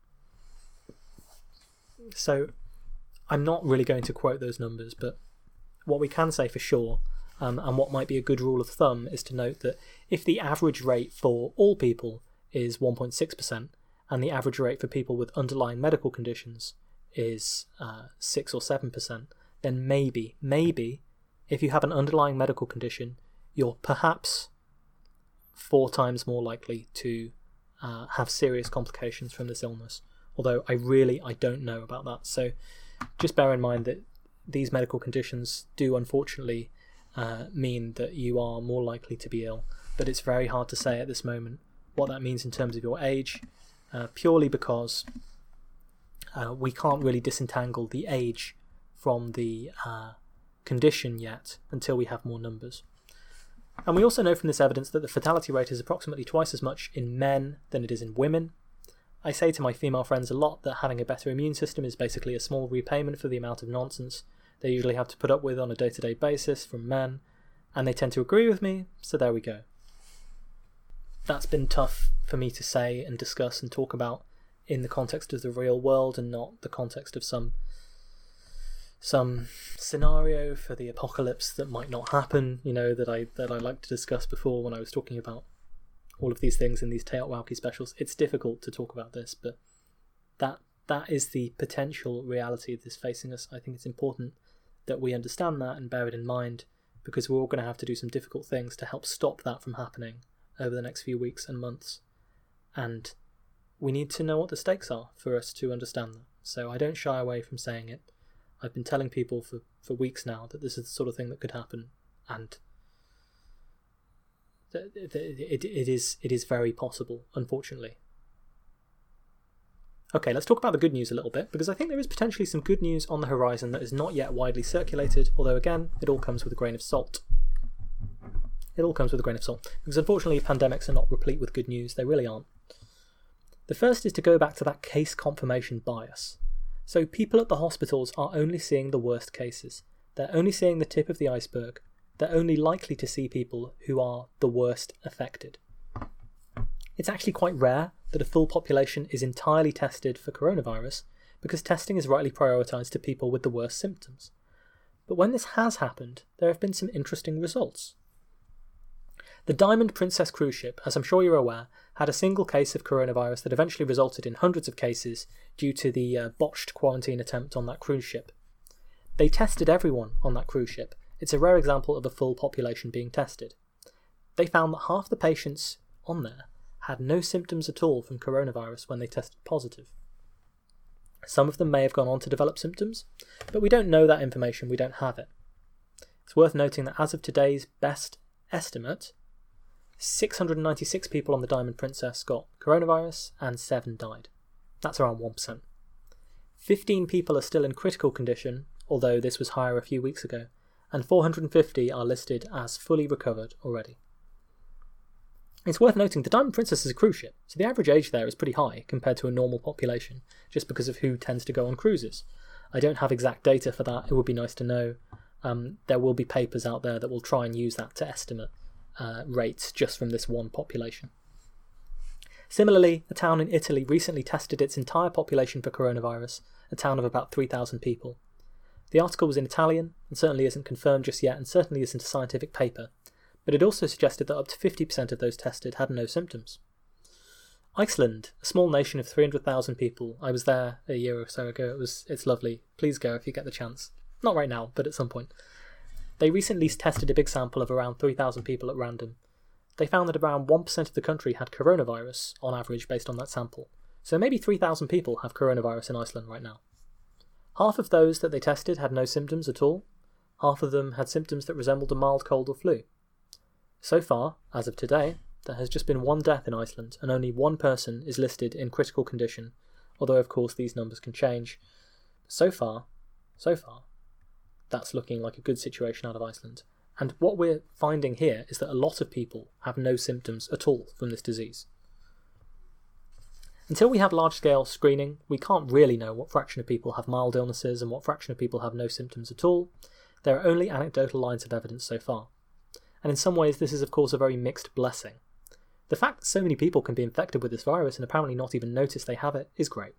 So I'm not really going to quote those numbers, but what we can say for sure, um, and what might be a good rule of thumb, is to note that if the average rate for all people is 1.6%, and the average rate for people with underlying medical conditions is uh, 6 or 7%, then maybe, maybe if you have an underlying medical condition, you're perhaps four times more likely to uh, have serious complications from this illness. Although I really I don't know about that. So just bear in mind that these medical conditions do unfortunately uh, mean that you are more likely to be ill. But it's very hard to say at this moment what that means in terms of your age, uh, purely because uh, we can't really disentangle the age from the uh, condition yet until we have more numbers. And we also know from this evidence that the fatality rate is approximately twice as much in men than it is in women. I say to my female friends a lot that having a better immune system is basically a small repayment for the amount of nonsense they usually have to put up with on a day to day basis from men, and they tend to agree with me, so there we go. That's been tough for me to say and discuss and talk about in the context of the real world and not the context of some some scenario for the apocalypse that might not happen, you know, that I that I like to discuss before when I was talking about all of these things in these TEOTWAWKI specials. It's difficult to talk about this, but that that is the potential reality that's facing us. I think it's important that we understand that and bear it in mind because we're all going to have to do some difficult things to help stop that from happening over the next few weeks and months. And we need to know what the stakes are for us to understand that. So I don't shy away from saying it. I've been telling people for, for weeks now that this is the sort of thing that could happen, and it, it, it is it is very possible, unfortunately. Okay, let's talk about the good news a little bit, because I think there is potentially some good news on the horizon that is not yet widely circulated, although again, it all comes with a grain of salt. It all comes with a grain of salt, because unfortunately, pandemics are not replete with good news, they really aren't. The first is to go back to that case confirmation bias. So, people at the hospitals are only seeing the worst cases, they're only seeing the tip of the iceberg, they're only likely to see people who are the worst affected. It's actually quite rare that a full population is entirely tested for coronavirus because testing is rightly prioritised to people with the worst symptoms. But when this has happened, there have been some interesting results. The Diamond Princess cruise ship, as I'm sure you're aware, had a single case of coronavirus that eventually resulted in hundreds of cases due to the uh, botched quarantine attempt on that cruise ship. They tested everyone on that cruise ship. It's a rare example of a full population being tested. They found that half the patients on there had no symptoms at all from coronavirus when they tested positive. Some of them may have gone on to develop symptoms, but we don't know that information, we don't have it. It's worth noting that as of today's best estimate, 696 people on the Diamond Princess got coronavirus and 7 died. That's around 1%. 15 people are still in critical condition, although this was higher a few weeks ago, and 450 are listed as fully recovered already. It's worth noting the Diamond Princess is a cruise ship, so the average age there is pretty high compared to a normal population, just because of who tends to go on cruises. I don't have exact data for that, it would be nice to know. Um, there will be papers out there that will try and use that to estimate uh, rates just from this one population. Similarly, a town in Italy recently tested its entire population for coronavirus, a town of about 3,000 people. The article was in Italian and certainly isn't confirmed just yet and certainly isn't a scientific paper, but it also suggested that up to 50% of those tested had no symptoms. Iceland, a small nation of 300,000 people. I was there a year or so ago. It was it's lovely. Please go if you get the chance. Not right now, but at some point. They recently tested a big sample of around 3,000 people at random. They found that around 1% of the country had coronavirus, on average, based on that sample. So maybe 3,000 people have coronavirus in Iceland right now. Half of those that they tested had no symptoms at all. Half of them had symptoms that resembled a mild cold or flu. So far, as of today, there has just been one death in Iceland, and only one person is listed in critical condition, although of course these numbers can change. So far, so far, that's looking like a good situation out of Iceland. And what we're finding here is that a lot of people have no symptoms at all from this disease. Until we have large scale screening, we can't really know what fraction of people have mild illnesses and what fraction of people have no symptoms at all. There are only anecdotal lines of evidence so far and in some ways, this is, of course, a very mixed blessing. The fact that so many people can be infected with this virus and apparently not even notice they have it is great.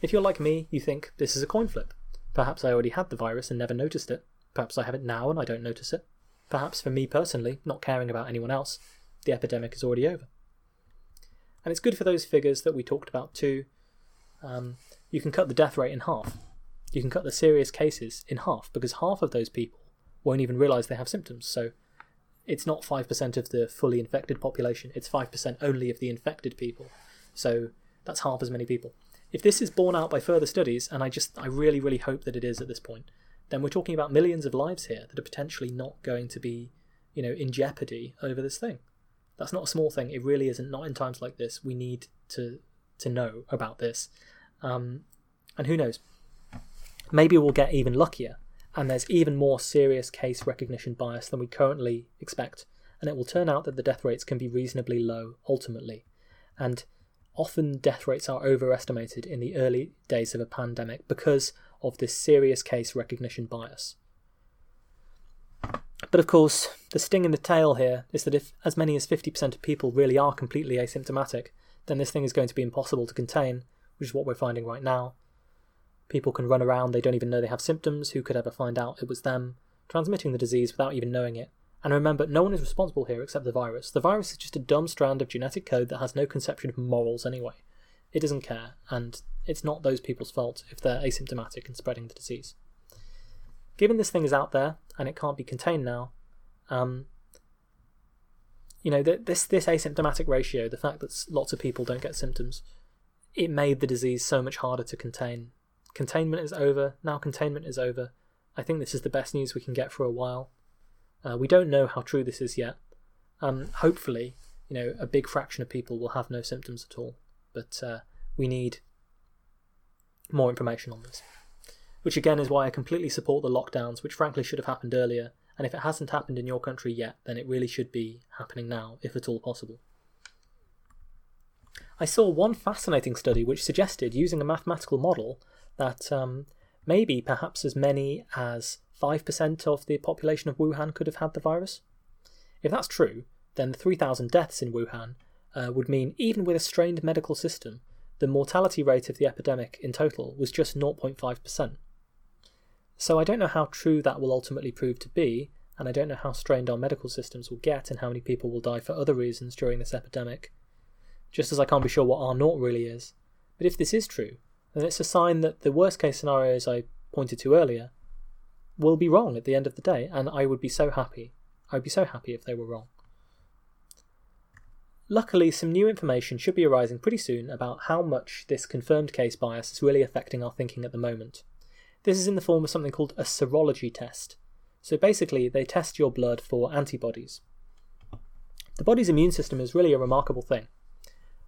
If you're like me, you think this is a coin flip. Perhaps I already had the virus and never noticed it. Perhaps I have it now and I don't notice it. Perhaps for me personally, not caring about anyone else, the epidemic is already over. And it's good for those figures that we talked about too. Um, you can cut the death rate in half. You can cut the serious cases in half because half of those people won't even realise they have symptoms. So it's not 5% of the fully infected population, it's 5% only of the infected people. So that's half as many people. If this is borne out by further studies, and I just, I really, really hope that it is at this point, then we're talking about millions of lives here that are potentially not going to be, you know, in jeopardy over this thing. That's not a small thing. It really isn't. Not in times like this. We need to to know about this. Um, and who knows? Maybe we'll get even luckier and there's even more serious case recognition bias than we currently expect, and it will turn out that the death rates can be reasonably low ultimately. And often death rates are overestimated in the early days of a pandemic because of this serious case recognition bias. But of course, the sting in the tail here is that if as many as 50% of people really are completely asymptomatic, then this thing is going to be impossible to contain, which is what we're finding right now. People can run around, they don't even know they have symptoms, who could ever find out it was them, transmitting the disease without even knowing it. And remember, no one is responsible here except the virus. The virus is just a dumb strand of genetic code that has no conception of morals anyway. It doesn't care, and it's not those people's fault if they're asymptomatic and spreading the disease. Given this thing is out there and it can't be contained now, um, you know, this this asymptomatic ratio, the fact that lots of people don't get symptoms, it made the disease so much harder to contain. Containment is over. Now containment is over. I think this is the best news we can get for a while. Uh, we don't know how true this is yet. Um, hopefully, you know, a big fraction of people will have no symptoms at all. But uh, we need more information on this. Which again is why I completely support the lockdowns, which frankly should have happened earlier. And if it hasn't happened in your country yet, then it really should be happening now, if at all possible. I saw one fascinating study which suggested, using a mathematical model, that um, maybe perhaps as many as 5% of the population of Wuhan could have had the virus. If that's true, then the 3,000 deaths in Wuhan uh, would mean, even with a strained medical system, the mortality rate of the epidemic in total was just 0.5%. So I don't know how true that will ultimately prove to be, and I don't know how strained our medical systems will get and how many people will die for other reasons during this epidemic, just as I can't be sure what R naught really is. But if this is true, then it's a sign that the worst case scenarios I pointed to earlier will be wrong at the end of the day, and I would be so happy. I would be so happy if they were wrong. Luckily, some new information should be arising pretty soon about how much this confirmed case bias is really affecting our thinking at the moment. This is in the form of something called a serology test. So basically, they test your blood for antibodies. The body's immune system is really a remarkable thing.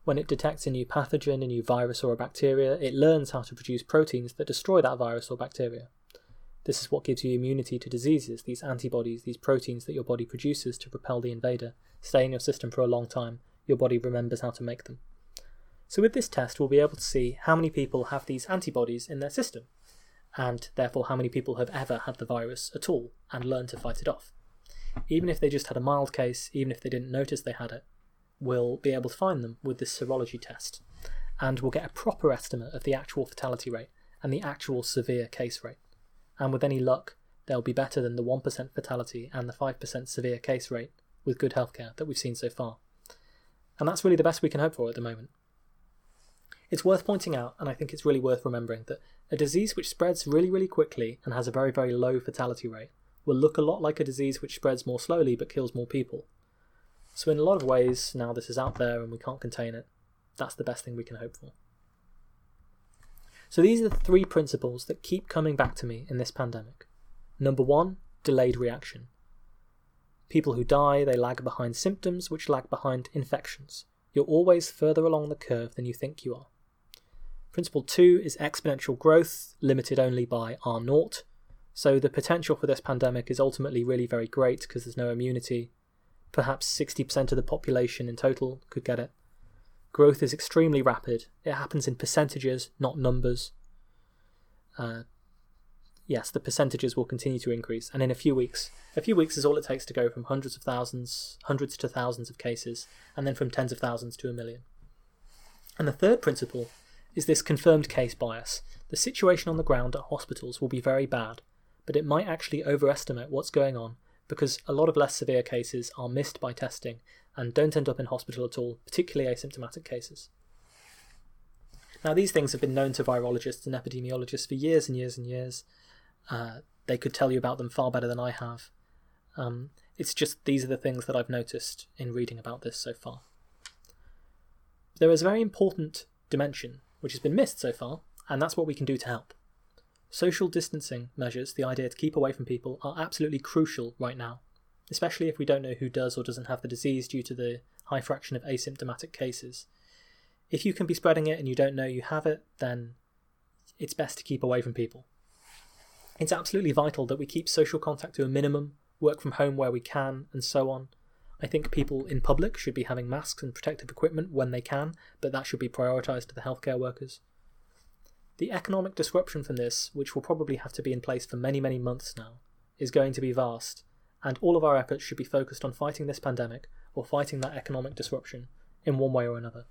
When it detects a new pathogen, a new virus, or a bacteria, it learns how to produce proteins that destroy that virus or bacteria. This is what gives you immunity to diseases, these antibodies, these proteins that your body produces to repel the invader, stay in your system for a long time. Your body remembers how to make them. So, with this test, we'll be able to see how many people have these antibodies in their system, and therefore how many people have ever had the virus at all and learned to fight it off. Even if they just had a mild case, even if they didn't notice they had it, we'll be able to find them with this serology test, and we'll get a proper estimate of the actual fatality rate and the actual severe case rate and with any luck, they'll be better than the 1% fatality and the 5% severe case rate with good healthcare that we've seen so far. And that's really the best we can hope for at the moment. It's worth pointing out, and I think it's really worth remembering, that a disease which spreads really, really quickly and has a very, very low fatality rate will look a lot like a disease which spreads more slowly but kills more people. So, in a lot of ways, now this is out there and we can't contain it, that's the best thing we can hope for. So these are the three principles that keep coming back to me in this pandemic. Number one, delayed reaction. People who die, they lag behind symptoms, which lag behind infections. You're always further along the curve than you think you are. Principle two is exponential growth, limited only by R naught. So the potential for this pandemic is ultimately really very great because there's no immunity. Perhaps 60% of the population in total could get it. Growth is extremely rapid. It happens in percentages, not numbers. Uh, yes, the percentages will continue to increase, and in a few weeks, a few weeks is all it takes to go from hundreds of thousands, hundreds to thousands of cases, and then from tens of thousands to a million. And the third principle is this confirmed case bias. The situation on the ground at hospitals will be very bad, but it might actually overestimate what's going on because a lot of less severe cases are missed by testing and don't end up in hospital at all, particularly asymptomatic cases. Now, these things have been known to virologists and epidemiologists for years and years and years. Uh, they could tell you about them far better than I have. Um, it's just these are the things that I've noticed in reading about this so far. There is a very important dimension which has been missed so far, and that's what we can do to help. Social distancing measures, the idea to keep away from people, are absolutely crucial right now especially if we don't know who does or doesn't have the disease due to the high fraction of asymptomatic cases. If you can be spreading it and you don't know you have it, then it's best to keep away from people. It's absolutely vital that we keep social contact to a minimum, work from home where we can, and so on. I think people in public should be having masks and protective equipment when they can, but that should be prioritised to the healthcare workers. The economic disruption from this, which will probably have to be in place for many, many months now, is going to be vast, and all of our efforts should be focused on fighting this pandemic or fighting that economic disruption in one way or another.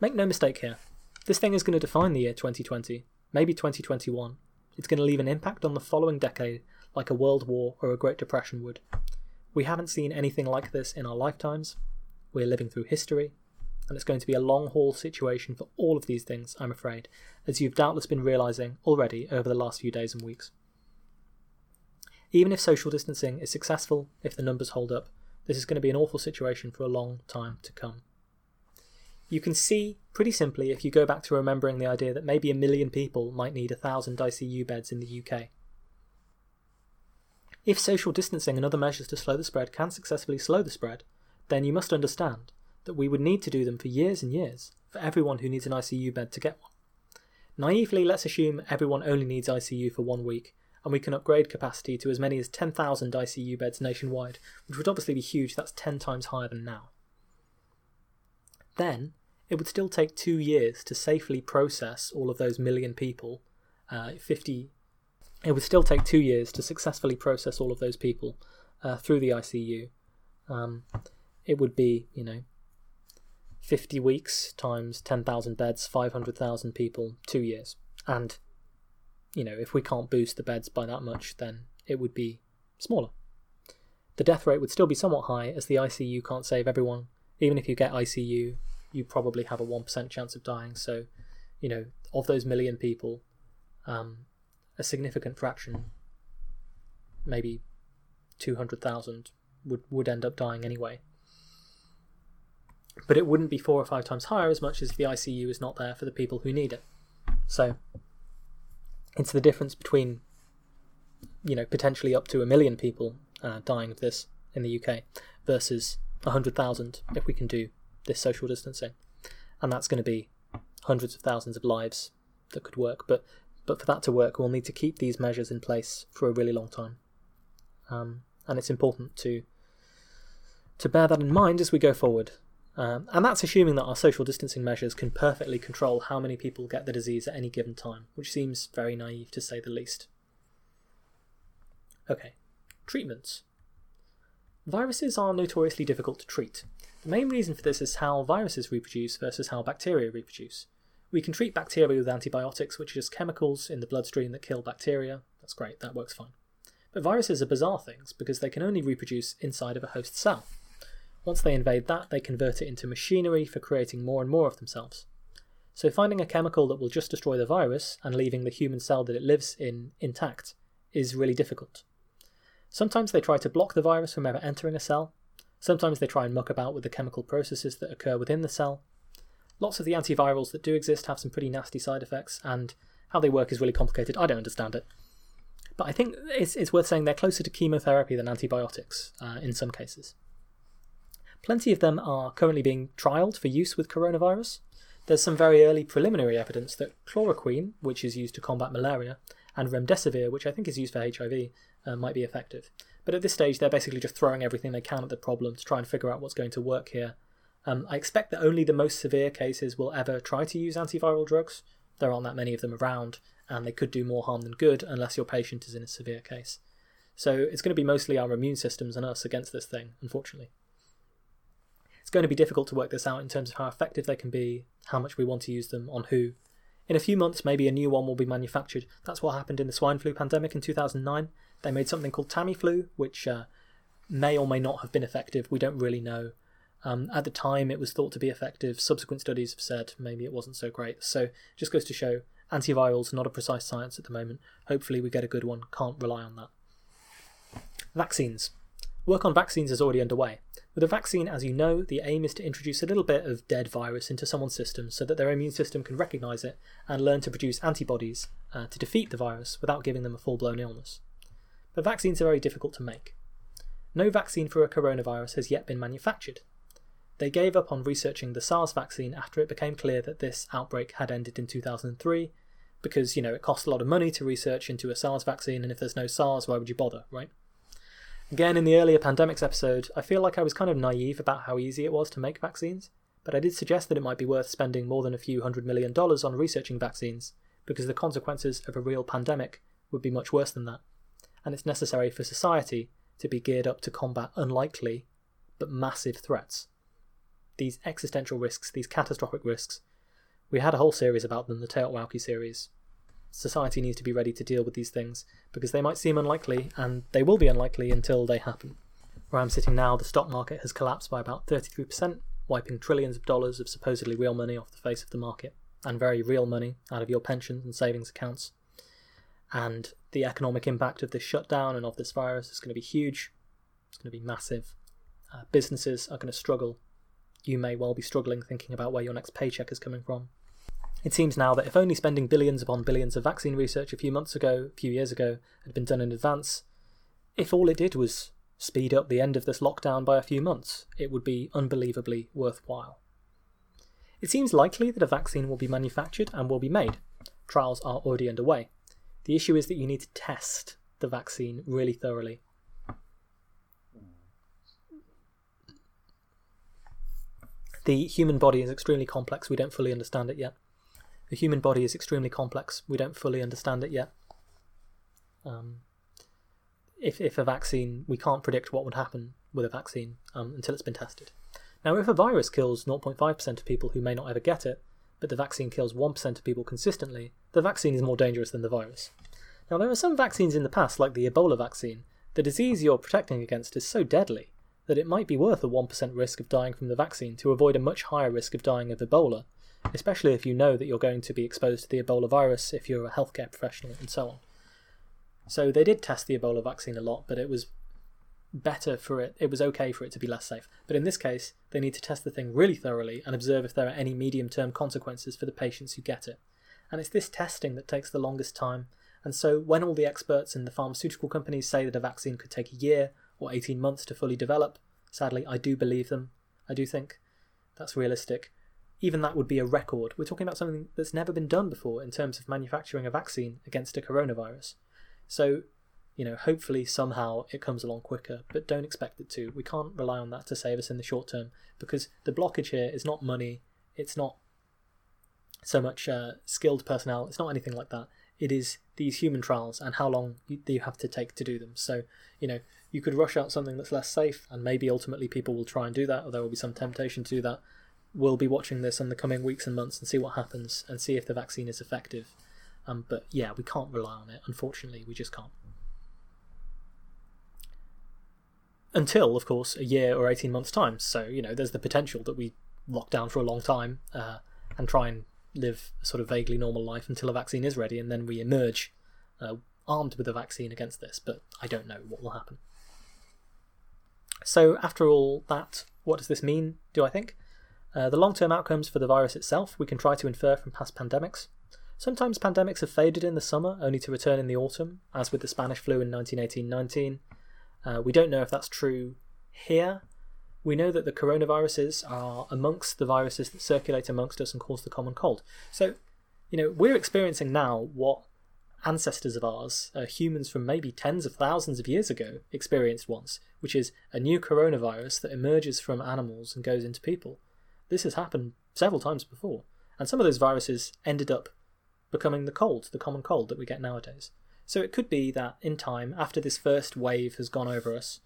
Make no mistake here, this thing is going to define the year 2020, maybe 2021. It's going to leave an impact on the following decade like a world war or a Great Depression would. We haven't seen anything like this in our lifetimes. We're living through history, and it's going to be a long haul situation for all of these things, I'm afraid, as you've doubtless been realising already over the last few days and weeks. Even if social distancing is successful, if the numbers hold up, this is going to be an awful situation for a long time to come. You can see pretty simply if you go back to remembering the idea that maybe a million people might need a thousand ICU beds in the UK. If social distancing and other measures to slow the spread can successfully slow the spread, then you must understand that we would need to do them for years and years for everyone who needs an ICU bed to get one. Naively, let's assume everyone only needs ICU for one week, and we can upgrade capacity to as many as 10,000 ICU beds nationwide, which would obviously be huge, that's 10 times higher than now. Then, it would still take two years to safely process all of those million people. Uh, 50. It would still take two years to successfully process all of those people uh, through the ICU. Um, it would be, you know, 50 weeks times 10,000 beds, 500,000 people, two years. And, you know, if we can't boost the beds by that much, then it would be smaller. The death rate would still be somewhat high, as the ICU can't save everyone. Even if you get ICU, you probably have a 1% chance of dying. So, you know, of those million people, um, a significant fraction, maybe 200,000, would, would end up dying anyway but it wouldn't be four or five times higher as much as the ICU is not there for the people who need it. So it's the difference between, you know, potentially up to a million people uh, dying of this in the UK versus 100,000 if we can do this social distancing. And that's going to be hundreds of thousands of lives that could work. But but for that to work, we'll need to keep these measures in place for a really long time. Um, and it's important to to bear that in mind as we go forward. Um, and that's assuming that our social distancing measures can perfectly control how many people get the disease at any given time, which seems very naive to say the least. Okay, treatments. Viruses are notoriously difficult to treat. The main reason for this is how viruses reproduce versus how bacteria reproduce. We can treat bacteria with antibiotics, which are just chemicals in the bloodstream that kill bacteria. That's great, that works fine. But viruses are bizarre things because they can only reproduce inside of a host cell. Once they invade that, they convert it into machinery for creating more and more of themselves. So finding a chemical that will just destroy the virus and leaving the human cell that it lives in intact is really difficult. Sometimes they try to block the virus from ever entering a cell. Sometimes they try and muck about with the chemical processes that occur within the cell. Lots of the antivirals that do exist have some pretty nasty side effects, and how they work is really complicated. I don't understand it. But I think it's, it's worth saying they're closer to chemotherapy than antibiotics uh, in some cases. Plenty of them are currently being trialled for use with coronavirus. There's some very early preliminary evidence that chloroquine, which is used to combat malaria, and remdesivir, which I think is used for HIV, uh, might be effective. But at this stage, they're basically just throwing everything they can at the problem to try and figure out what's going to work here. Um, I expect that only the most severe cases will ever try to use antiviral drugs. There aren't that many of them around, and they could do more harm than good unless your patient is in a severe case. So it's going to be mostly our immune systems and us against this thing, unfortunately it's going to be difficult to work this out in terms of how effective they can be, how much we want to use them, on who. In a few months, maybe a new one will be manufactured. That's what happened in the swine flu pandemic in 2009. They made something called Tamiflu, which uh, may or may not have been effective. We don't really know. Um, at the time, it was thought to be effective. Subsequent studies have said maybe it wasn't so great. So, just goes to show antivirals not a precise science at the moment. Hopefully, we get a good one. Can't rely on that. Vaccines. Work on vaccines is already underway. With a vaccine, as you know, the aim is to introduce a little bit of dead virus into someone's system so that their immune system can recognise it and learn to produce antibodies uh, to defeat the virus without giving them a full blown illness. But vaccines are very difficult to make. No vaccine for a coronavirus has yet been manufactured. They gave up on researching the SARS vaccine after it became clear that this outbreak had ended in 2003 because, you know, it costs a lot of money to research into a SARS vaccine and if there's no SARS, why would you bother, right? Again, in the earlier pandemics episode, I feel like I was kind of naive about how easy it was to make vaccines, but I did suggest that it might be worth spending more than a few hundred million dollars on researching vaccines, because the consequences of a real pandemic would be much worse than that, and it's necessary for society to be geared up to combat unlikely but massive threats. These existential risks, these catastrophic risks, we had a whole series about them, the TEOTWAWKI series. Society needs to be ready to deal with these things because they might seem unlikely, and they will be unlikely until they happen. Where I'm sitting now, the stock market has collapsed by about 33%, wiping trillions of dollars of supposedly real money off the face of the market, and very real money out of your pensions and savings accounts. And the economic impact of this shutdown and of this virus is going to be huge. It's going to be massive. Uh, businesses are going to struggle. You may well be struggling thinking about where your next paycheck is coming from. It seems now that if only spending billions upon billions of vaccine research a few months ago, a few years ago, had been done in advance, if all it did was speed up the end of this lockdown by a few months, it would be unbelievably worthwhile. It seems likely that a vaccine will be manufactured and will be made. Trials are already underway. The issue is that you need to test the vaccine really thoroughly. The human body is extremely complex, we don't fully understand it yet. The human body is extremely complex, we don't fully understand it yet. Um, if, if a vaccine, we can't predict what would happen with a vaccine um, until it's been tested. Now, if a virus kills 0.5% of people who may not ever get it, but the vaccine kills 1% of people consistently, the vaccine is more dangerous than the virus. Now, there are some vaccines in the past, like the Ebola vaccine. The disease you're protecting against is so deadly that it might be worth a 1% risk of dying from the vaccine to avoid a much higher risk of dying of Ebola, especially if you know that you're going to be exposed to the Ebola virus if you're a healthcare professional and so on. So they did test the Ebola vaccine a lot, but it was better for it, it was okay for it to be less safe. But in this case, they need to test the thing really thoroughly and observe if there are any medium term consequences for the patients who get it. And it's this testing that takes the longest time. And so when all the experts in the pharmaceutical companies say that a vaccine could take a year or 18 months to fully develop. Sadly, I do believe them. I do think that's realistic. Even that would be a record. We're talking about something that's never been done before in terms of manufacturing a vaccine against a coronavirus. So, you know, hopefully somehow it comes along quicker, but don't expect it to. We can't rely on that to save us in the short term because the blockage here is not money, it's not so much uh, skilled personnel, it's not anything like that. It is these human trials and how long you, you have to take to do them. So, you know, you could rush out something that's less safe, and maybe ultimately people will try and do that, or there will be some temptation to do that. We'll be watching this in the coming weeks and months and see what happens and see if the vaccine is effective. Um, but yeah, we can't rely on it. Unfortunately, we just can't. Until, of course, a year or 18 months' time. So, you know, there's the potential that we lock down for a long time uh, and try and live a sort of vaguely normal life until a vaccine is ready, and then we emerge uh, armed with a vaccine against this. But I don't know what will happen. So, after all that, what does this mean, do I think? Uh, the long term outcomes for the virus itself we can try to infer from past pandemics. Sometimes pandemics have faded in the summer, only to return in the autumn, as with the Spanish flu in 1918 19. Uh, we don't know if that's true here. We know that the coronaviruses are amongst the viruses that circulate amongst us and cause the common cold. So, you know, we're experiencing now what ancestors of ours, uh, humans from maybe tens of thousands of years ago, experienced once, which is a new coronavirus that emerges from animals and goes into people. This has happened several times before, and some of those viruses ended up becoming the cold, the common cold that we get nowadays. So it could be that in time, after this first wave has gone over us,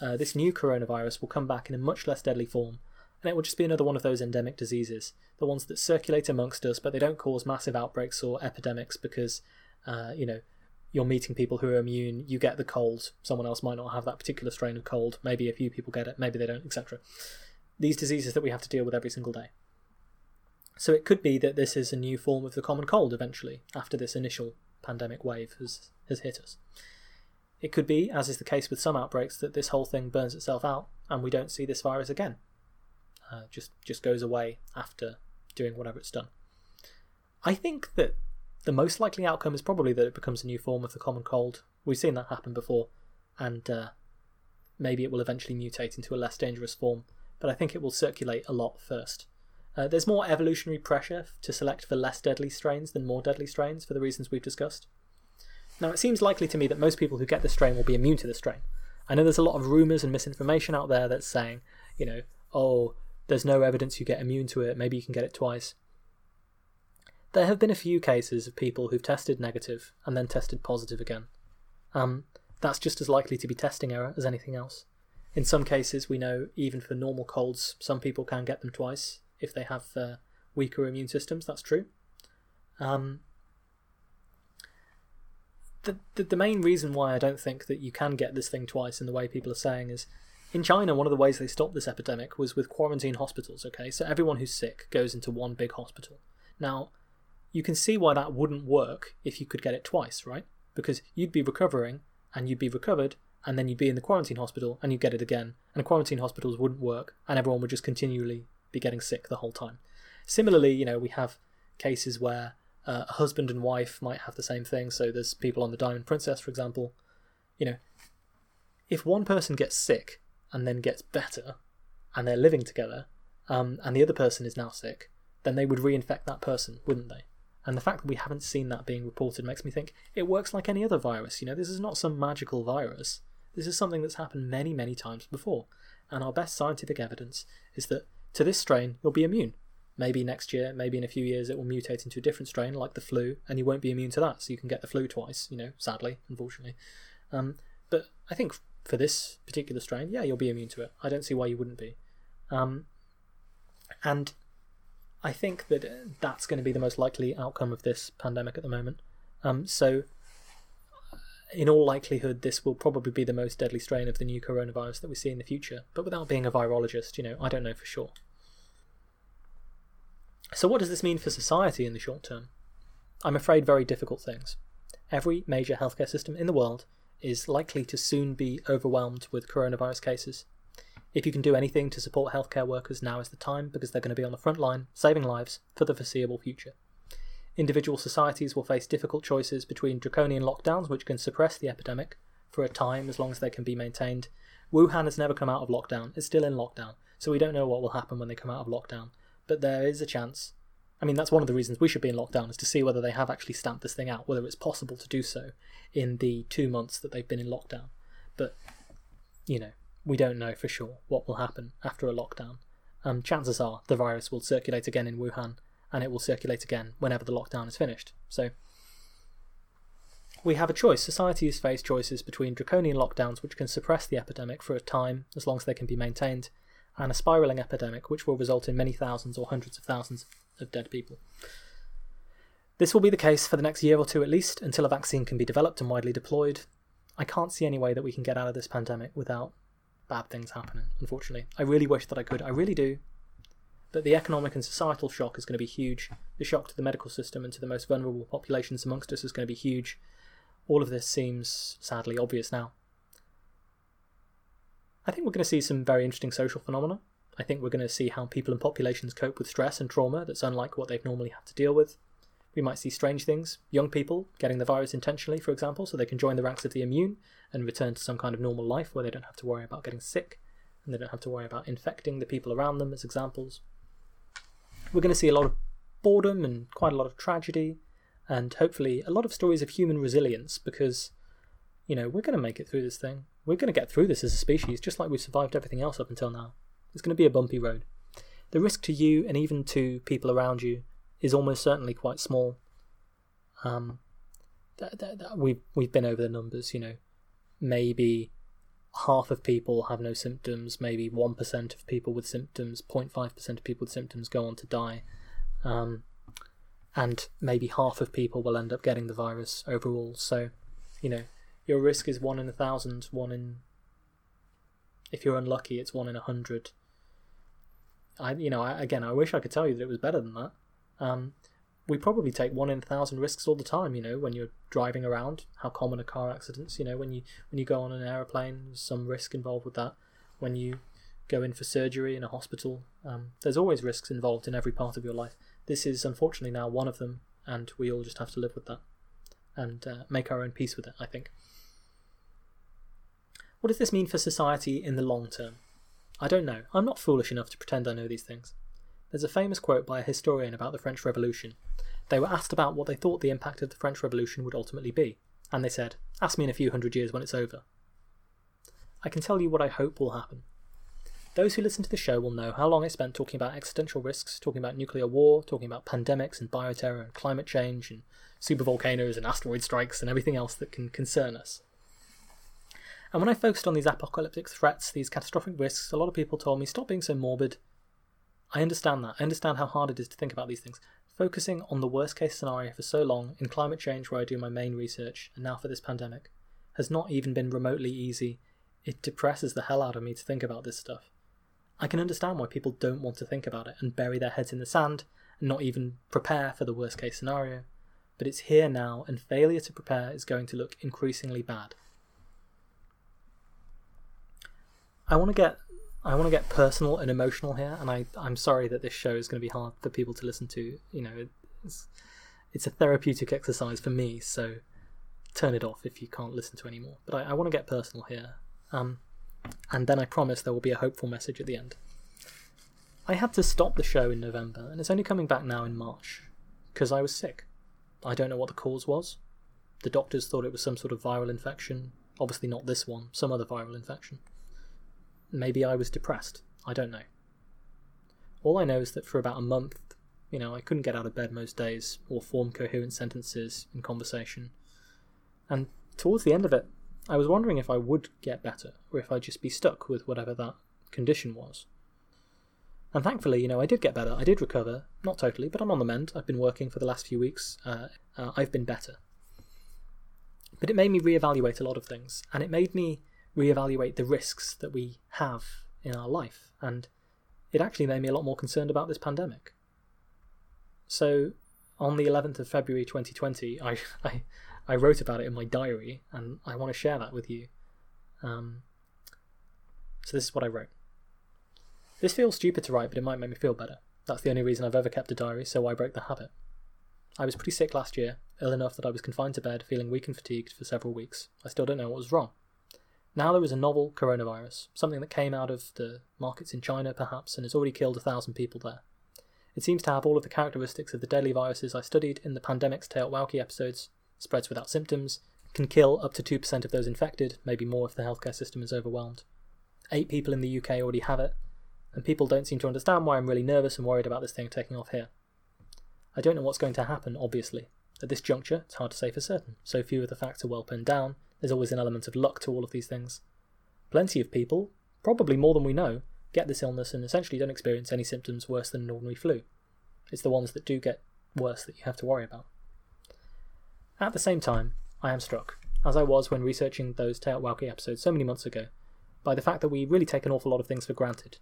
uh, this new coronavirus will come back in a much less deadly form, and it will just be another one of those endemic diseases, the ones that circulate amongst us, but they don't cause massive outbreaks or epidemics because uh, you know, you're meeting people who are immune, you get the cold, someone else might not have that particular strain of cold, maybe a few people get it, maybe they don't, etc. These diseases that we have to deal with every single day. So it could be that this is a new form of the common cold eventually, after this initial pandemic wave has, has hit us. It could be, as is the case with some outbreaks, that this whole thing burns itself out and we don't see this virus again. Uh, just just goes away after doing whatever it's done. I think that the most likely outcome is probably that it becomes a new form of the common cold. We've seen that happen before, and uh, maybe it will eventually mutate into a less dangerous form, but I think it will circulate a lot first. Uh, there's more evolutionary pressure to select for less deadly strains than more deadly strains for the reasons we've discussed. Now, it seems likely to me that most people who get the strain will be immune to the strain, I know there's a lot of rumours and misinformation out there that's saying, you know, oh, there's no evidence you get immune to it, maybe you can get it twice. There have been a few cases of people who've tested negative and then tested positive again. Um, that's just as likely to be testing error as anything else. In some cases, we know even for normal colds, some people can get them twice if they have uh, weaker immune systems. That's true. Um, the, the the main reason why I don't think that you can get this thing twice in the way people are saying is in China, one of the ways they stopped this epidemic was with quarantine hospitals. Okay, so everyone who's sick goes into one big hospital. Now, you can see why that wouldn't work if you could get it twice, right? Because you'd be recovering and you'd be recovered, and then you'd be in the quarantine hospital and you'd get it again, and quarantine hospitals wouldn't work, and everyone would just continually be getting sick the whole time. Similarly, you know, we have cases where uh, a husband and wife might have the same thing. So there's people on the Diamond Princess, for example. You know, if one person gets sick and then gets better, and they're living together, um, and the other person is now sick, then they would reinfect that person, wouldn't they? And the fact that we haven't seen that being reported makes me think it works like any other virus. You know, this is not some magical virus. This is something that's happened many, many times before. And our best scientific evidence is that to this strain, you'll be immune. Maybe next year, maybe in a few years, it will mutate into a different strain like the flu, and you won't be immune to that. So you can get the flu twice, you know, sadly, unfortunately. Um, but I think for this particular strain, yeah, you'll be immune to it. I don't see why you wouldn't be. Um, and I think that that's going to be the most likely outcome of this pandemic at the moment. Um, so, in all likelihood, this will probably be the most deadly strain of the new coronavirus that we see in the future. But without being a virologist, you know, I don't know for sure. So, what does this mean for society in the short term? I'm afraid very difficult things. Every major healthcare system in the world is likely to soon be overwhelmed with coronavirus cases. If you can do anything to support healthcare workers, now is the time because they're going to be on the front line, saving lives for the foreseeable future. Individual societies will face difficult choices between draconian lockdowns, which can suppress the epidemic for a time as long as they can be maintained. Wuhan has never come out of lockdown, it's still in lockdown, so we don't know what will happen when they come out of lockdown but there is a chance. I mean, that's one of the reasons we should be in lockdown is to see whether they have actually stamped this thing out, whether it's possible to do so in the two months that they've been in lockdown. But, you know, we don't know for sure what will happen after a lockdown. Um, chances are the virus will circulate again in Wuhan, and it will circulate again whenever the lockdown is finished. So, we have a choice. Society Societies face choices between draconian lockdowns, which can suppress the epidemic for a time as long as they can be maintained, and a spiraling epidemic which will result in many thousands or hundreds of thousands of dead people. This will be the case for the next year or two at least, until a vaccine can be developed and widely deployed. I can't see any way that we can get out of this pandemic without bad things happening, unfortunately. I really wish that I could, I really do. But the economic and societal shock is going to be huge. The shock to the medical system and to the most vulnerable populations amongst us is going to be huge. All of this seems sadly obvious now. I think we're going to see some very interesting social phenomena. I think we're going to see how people and populations cope with stress and trauma that's unlike what they've normally had to deal with. We might see strange things, young people getting the virus intentionally, for example, so they can join the ranks of the immune and return to some kind of normal life where they don't have to worry about getting sick and they don't have to worry about infecting the people around them, as examples. We're going to see a lot of boredom and quite a lot of tragedy, and hopefully a lot of stories of human resilience because, you know, we're going to make it through this thing. We're going to get through this as a species, just like we've survived everything else up until now. It's going to be a bumpy road. The risk to you and even to people around you is almost certainly quite small. Um, that, that, that we've we've been over the numbers. You know, maybe half of people have no symptoms. Maybe one percent of people with symptoms, 0.5 percent of people with symptoms go on to die, um, and maybe half of people will end up getting the virus overall. So, you know, your risk is one in a thousand, one in. If you're unlucky, it's one in a hundred. I, you know, I, again, I wish I could tell you that it was better than that. Um, we probably take one in a thousand risks all the time. You know, when you're driving around, how common are car accidents? You know, when you when you go on an aeroplane, there's some risk involved with that. When you go in for surgery in a hospital, um, there's always risks involved in every part of your life. This is unfortunately now one of them, and we all just have to live with that and uh, make our own peace with it. I think. What does this mean for society in the long term? I don't know. I'm not foolish enough to pretend I know these things. There's a famous quote by a historian about the French Revolution. They were asked about what they thought the impact of the French Revolution would ultimately be, and they said, Ask me in a few hundred years when it's over. I can tell you what I hope will happen. Those who listen to the show will know how long I spent talking about existential risks, talking about nuclear war, talking about pandemics and bioterror and climate change and supervolcanoes and asteroid strikes and everything else that can concern us. And when I focused on these apocalyptic threats, these catastrophic risks, a lot of people told me, stop being so morbid. I understand that. I understand how hard it is to think about these things. Focusing on the worst case scenario for so long, in climate change where I do my main research, and now for this pandemic, has not even been remotely easy. It depresses the hell out of me to think about this stuff. I can understand why people don't want to think about it and bury their heads in the sand and not even prepare for the worst case scenario. But it's here now, and failure to prepare is going to look increasingly bad. I want to get I want to get personal and emotional here, and I I'm sorry that this show is going to be hard for people to listen to. You know, it's it's a therapeutic exercise for me, so turn it off if you can't listen to anymore. But I, I want to get personal here, um, and then I promise there will be a hopeful message at the end. I had to stop the show in November, and it's only coming back now in March because I was sick. I don't know what the cause was. The doctors thought it was some sort of viral infection. Obviously, not this one, some other viral infection. Maybe I was depressed. I don't know. All I know is that for about a month, you know, I couldn't get out of bed most days or form coherent sentences in conversation. And towards the end of it, I was wondering if I would get better or if I'd just be stuck with whatever that condition was. And thankfully, you know, I did get better. I did recover. Not totally, but I'm on the mend. I've been working for the last few weeks. Uh, uh, I've been better. But it made me reevaluate a lot of things, and it made me reevaluate the risks that we have in our life. And it actually made me a lot more concerned about this pandemic. So, on the 11th of February 2020, I, I, I wrote about it in my diary, and I want to share that with you. Um, so, this is what I wrote. This feels stupid to write, but it might make me feel better. That's the only reason I've ever kept a diary, so I broke the habit. I was pretty sick last year, ill enough that I was confined to bed, feeling weak and fatigued for several weeks. I still don't know what was wrong. Now there is a novel coronavirus, something that came out of the markets in China perhaps and has already killed a thousand people there. It seems to have all of the characteristics of the deadly viruses I studied in the Pandemics TEOTWAWKI episodes, spreads without symptoms, can kill up to 2% of those infected, maybe more if the healthcare system is overwhelmed. Eight people in the UK already have it, and people don't seem to understand why I'm really nervous and worried about this thing taking off here. I don't know what's going to happen, obviously. At this juncture, it's hard to say for certain. So few of the facts are well pinned down, there's always an element of luck to all of these things. Plenty of people, probably more than we know, get this illness and essentially don't experience any symptoms worse than an ordinary flu. It's the ones that do get worse that you have to worry about. At the same time, I am struck, as I was when researching those TEOTWAWKI episodes so many months ago, by the fact that we really take an awful lot of things for granted.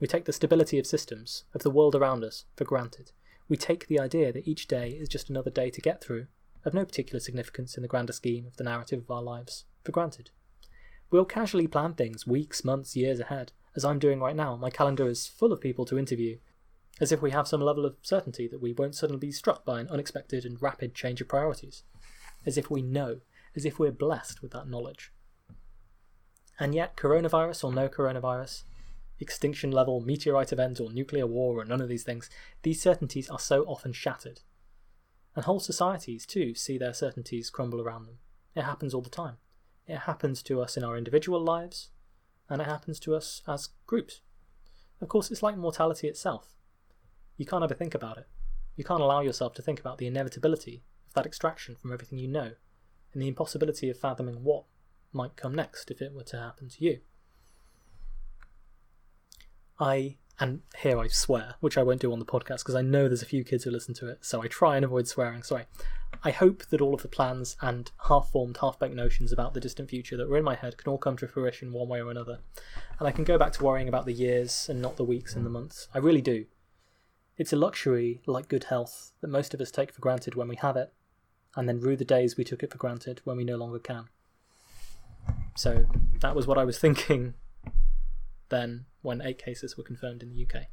We take the stability of systems, of the world around us, for granted. We take the idea that each day is just another day to get through, of no particular significance in the grander scheme of the narrative of our lives, for granted. We'll casually plan things weeks, months, years ahead, as I'm doing right now. My calendar is full of people to interview, as if we have some level of certainty that we won't suddenly be struck by an unexpected and rapid change of priorities. As if we know, as if we're blessed with that knowledge. And yet, coronavirus or no coronavirus, extinction level, meteorite event, or nuclear war, or none of these things, these certainties are so often shattered and whole societies, too, see their certainties crumble around them. It happens all the time. It happens to us in our individual lives, and it happens to us as groups. Of course, it's like mortality itself. You can't ever think about it. You can't allow yourself to think about the inevitability of that extraction from everything you know, and the impossibility of fathoming what might come next if it were to happen to you. I and here I swear, which I won't do on the podcast because I know there's a few kids who listen to it, so I try and avoid swearing. Sorry. I hope that all of the plans and half formed, half baked notions about the distant future that were in my head can all come to fruition one way or another. And I can go back to worrying about the years and not the weeks and the months. I really do. It's a luxury, like good health, that most of us take for granted when we have it, and then rue the days we took it for granted when we no longer can. So that was what I was thinking then when eight cases were confirmed in the UK.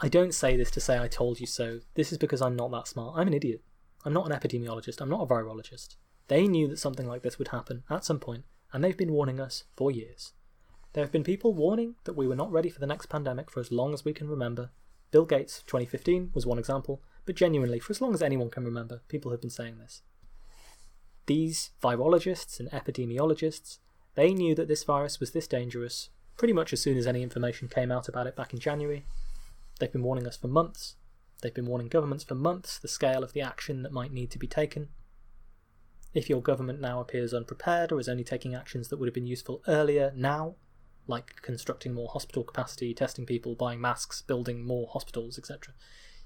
I don't say this to say I told you so. This is because I'm not that smart. I'm an idiot. I'm not an epidemiologist. I'm not a virologist. They knew that something like this would happen at some point, and they've been warning us for years. There have been people warning that we were not ready for the next pandemic for as long as we can remember. Bill Gates, 2015, was one example, but genuinely, for as long as anyone can remember, people have been saying this. These virologists and epidemiologists They knew that this virus was this dangerous pretty much as soon as any information came out about it back in January. They've been warning us for months. They've been warning governments for months the scale of the action that might need to be taken. If your government now appears unprepared or is only taking actions that would have been useful earlier now, like constructing more hospital capacity, testing people, buying masks, building more hospitals, etc.,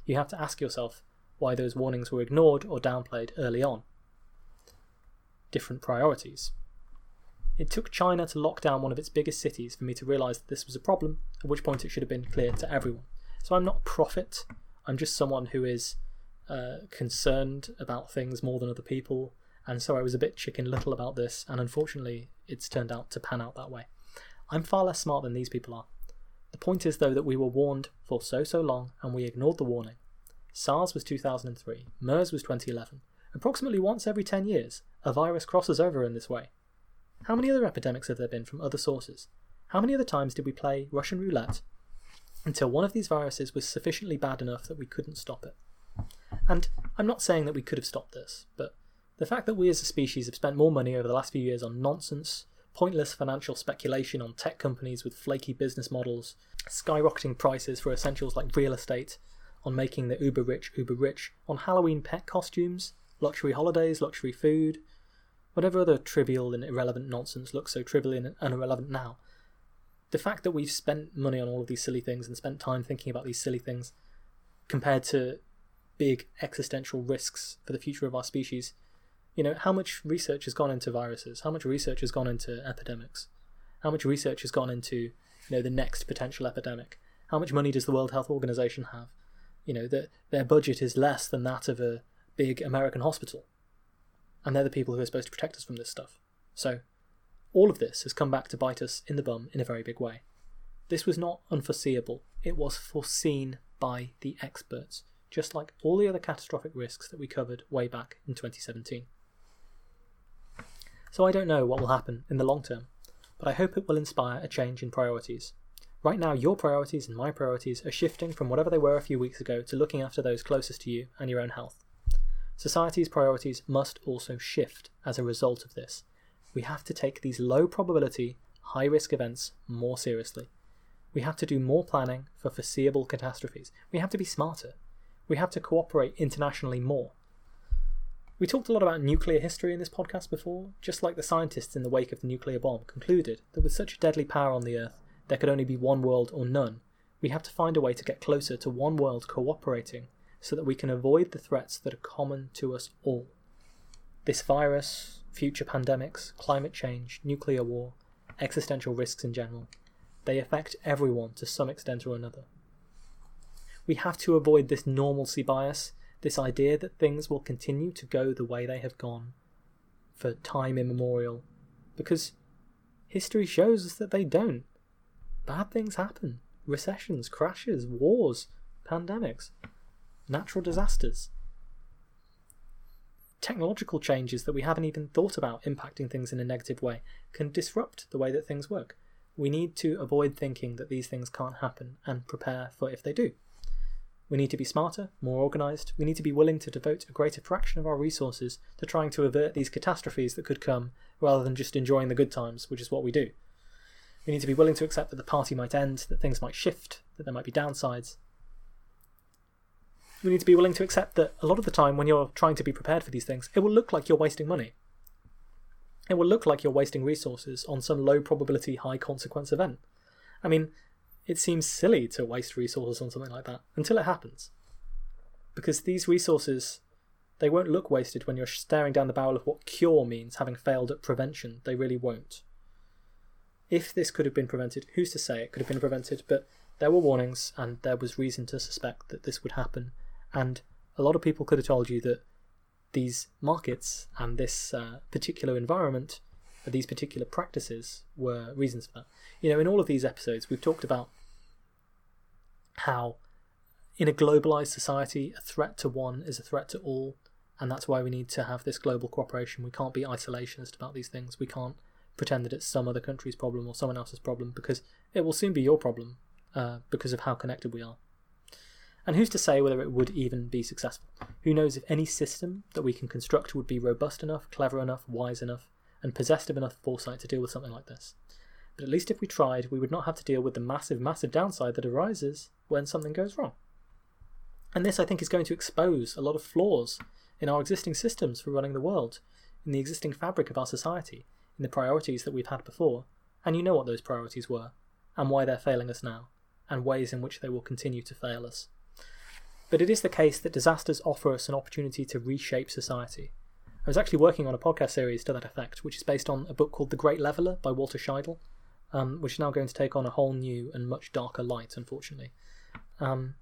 you have to ask yourself why those warnings were ignored or downplayed early on. Different priorities. It took China to lock down one of its biggest cities for me to realise that this was a problem, at which point it should have been clear to everyone. So I'm not a prophet, I'm just someone who is uh, concerned about things more than other people, and so I was a bit chicken little about this, and unfortunately, it's turned out to pan out that way. I'm far less smart than these people are. The point is, though, that we were warned for so, so long, and we ignored the warning. SARS was 2003, MERS was 2011. Approximately once every 10 years, a virus crosses over in this way. How many other epidemics have there been from other sources? How many other times did we play Russian roulette until one of these viruses was sufficiently bad enough that we couldn't stop it? And I'm not saying that we could have stopped this, but the fact that we as a species have spent more money over the last few years on nonsense, pointless financial speculation on tech companies with flaky business models, skyrocketing prices for essentials like real estate, on making the uber rich uber rich, on Halloween pet costumes, luxury holidays, luxury food, whatever other trivial and irrelevant nonsense looks so trivial and irrelevant now. The fact that we've spent money on all of these silly things and spent time thinking about these silly things compared to big existential risks for the future of our species you know, how much research has gone into viruses? How much research has gone into epidemics? How much research has gone into, you know, the next potential epidemic? How much money does the World Health Organization have? You know, that their budget is less than that of a big American hospital. And they're the people who are supposed to protect us from this stuff. So, all of this has come back to bite us in the bum in a very big way. This was not unforeseeable, it was foreseen by the experts, just like all the other catastrophic risks that we covered way back in 2017. So I don't know what will happen in the long term, but I hope it will inspire a change in priorities. Right now, your priorities and my priorities are shifting from whatever they were a few weeks ago to looking after those closest to you and your own health. Society's priorities must also shift as a result of this. We have to take these low probability, high risk events more seriously. We have to do more planning for foreseeable catastrophes. We have to be smarter. We have to cooperate internationally more. We talked a lot about nuclear history in this podcast before, just like the scientists in the wake of the nuclear bomb concluded that with such a deadly power on the Earth, there could only be one world or none. We have to find a way to get closer to one world cooperating so that we can avoid the threats that are common to us all. This virus, future pandemics, climate change, nuclear war, existential risks in general, they affect everyone to some extent or another. We have to avoid this normalcy bias this idea that things will continue to go the way they have gone for time immemorial, because history shows us that they don't. Bad things happen recessions, crashes, wars, pandemics, natural disasters, technological changes that we haven't even thought about impacting things in a negative way can disrupt the way that things work. We need to avoid thinking that these things can't happen and prepare for if they do. We need to be smarter, more organised. We need to be willing to devote a greater fraction of our resources to trying to avert these catastrophes that could come, rather than just enjoying the good times, which is what we do. We need to be willing to accept that the party might end, that things might shift, that there might be downsides. We need to be willing to accept that a lot of the time when you're trying to be prepared for these things, it will look like you're wasting money. It will look like you're wasting resources on some low probability, high consequence event. I mean, it seems silly to waste resources on something like that until it happens. Because these resources, they won't look wasted when you're staring down the barrel of what cure means having failed at prevention. They really won't. If this could have been prevented, who's to say it could have been prevented? But there were warnings, and there was reason to suspect that this would happen. And a lot of people could have told you that these markets and this uh, particular environment, these particular practices, were reasons for that. You know, in all of these episodes, we've talked about how in a globalized society, a threat to one is a threat to all, and that's why we need to have this global cooperation. We can't be isolationist about these things. We can't pretend that it's some other country's problem or someone else's problem because it will soon be your problem uh, because of how connected we are. And who's to say whether it would even be successful? Who knows if any system that we can construct would be robust enough, clever enough, wise enough, and possessed of enough foresight to deal with something like this. But at least if we tried, we would not have to deal with the massive, massive downside that arises when something goes wrong. And this, I think, is going to expose a lot of flaws in our existing systems for running the world, in the existing fabric of our society, in the priorities that we've had before. And you know what those priorities were, and why they're failing us now, and ways in which they will continue to fail us. But it is the case that disasters offer us an opportunity to reshape society. I was actually working on a podcast series to that effect, which is based on a book called The Great Leveller by Walter Scheidel, um, which is now going to take on a whole new and much darker light, unfortunately. Um,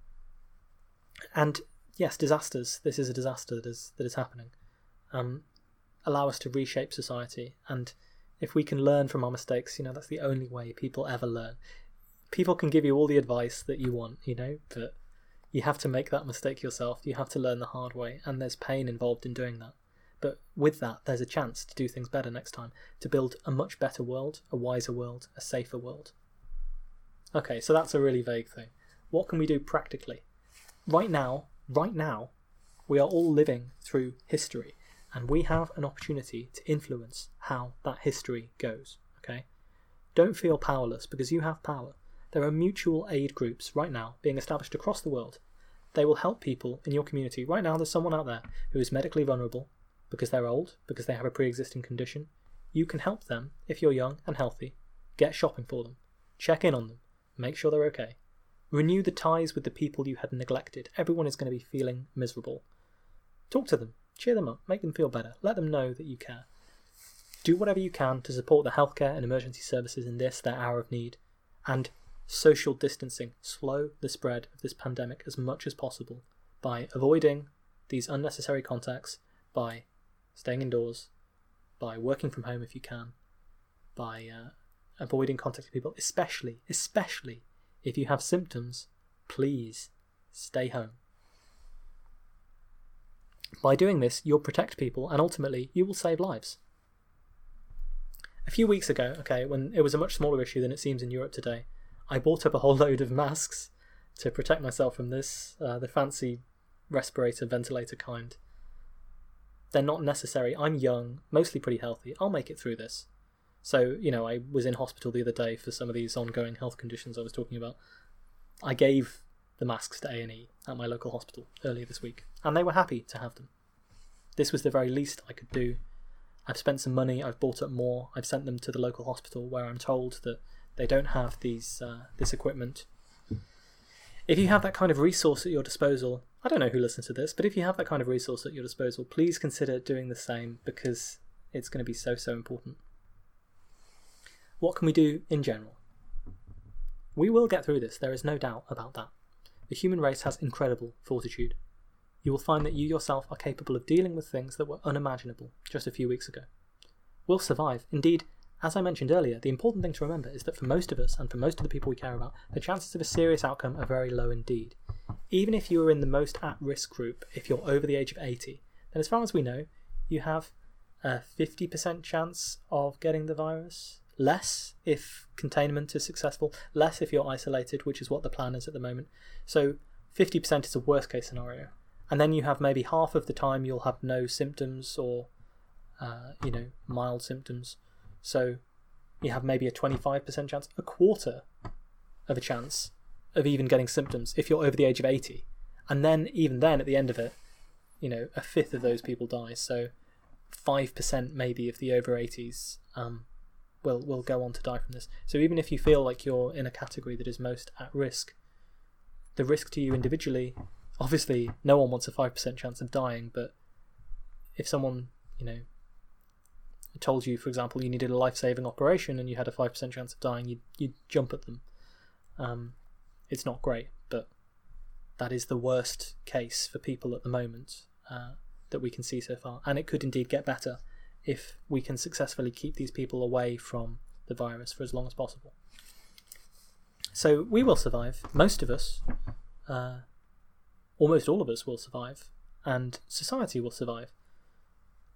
and yes, disasters. This is a disaster that is that is happening. Um, allow us to reshape society, and if we can learn from our mistakes, you know that's the only way people ever learn. People can give you all the advice that you want, you know, but you have to make that mistake yourself. You have to learn the hard way, and there's pain involved in doing that. But with that, there's a chance to do things better next time, to build a much better world, a wiser world, a safer world. Okay, so that's a really vague thing. What can we do practically? Right now, right now, we are all living through history, and we have an opportunity to influence how that history goes. Okay? Don't feel powerless because you have power. There are mutual aid groups right now being established across the world. They will help people in your community. Right now, there's someone out there who is medically vulnerable because they're old, because they have a pre existing condition. You can help them if you're young and healthy. Get shopping for them. Check in on them. Make sure they're okay. Renew the ties with the people you had neglected. Everyone is going to be feeling miserable. Talk to them. Cheer them up. Make them feel better. Let them know that you care. Do whatever you can to support the healthcare and emergency services in this, their hour of need. And social distancing. Slow the spread of this pandemic as much as possible by avoiding these unnecessary contacts, by staying indoors, by working from home if you can, by uh, avoiding contact with people, especially, especially if you have symptoms, please stay home. By doing this, you'll protect people and ultimately you will save lives. A few weeks ago, okay, when it was a much smaller issue than it seems in Europe today, I bought up a whole load of masks to protect myself from this, uh, the fancy respirator ventilator kind. They're not necessary. I'm young, mostly pretty healthy. I'll make it through this. So, you know, I was in hospital the other day for some of these ongoing health conditions I was talking about. I gave the masks to A&E at my local hospital earlier this week, and they were happy to have them. This was the very least I could do. I've spent some money, I've bought up more, I've sent them to the local hospital where I'm told that they don't have these uh, this equipment. If you have that kind of resource at your disposal, I don't know who listens to this, but if you have that kind of resource at your disposal, please consider doing the same because it's going to be so so important. What can we do in general? We will get through this, there is no doubt about that. The human race has incredible fortitude. You will find that you yourself are capable of dealing with things that were unimaginable just a few weeks ago. We'll survive. Indeed, as I mentioned earlier, the important thing to remember is that for most of us, and for most of the people we care about, the chances of a serious outcome are very low indeed. Even if you are in the most at risk group, if you're over the age of 80, then as far as we know, you have a 50% chance of getting the virus, less if containment is successful, less if you're isolated, which is what the plan is at the moment. So 50% is a worst case scenario. And then you have maybe half of the time you'll have no symptoms or, uh, you know, mild symptoms. So you have maybe a 25% chance, a quarter of a chance of even getting symptoms if you're over the age of 80. And then, even then, at the end of it, you know, a fifth of those people die. So 5% maybe of the over 80s um, will will go on to die from this. So even if you feel like you're in a category that is most at risk, the risk to you individually, obviously, no one wants a five percent chance of dying. But if someone you know told you, for example, you needed a life saving operation and you had a five percent chance of dying, you'd you'd jump at them. Um, it's not great, but that is the worst case for people at the moment uh, that we can see so far, and it could indeed get better if we can successfully keep these people away from the virus for as long as possible. So we will survive. Most of us, uh, almost all of us, will survive, and society will survive.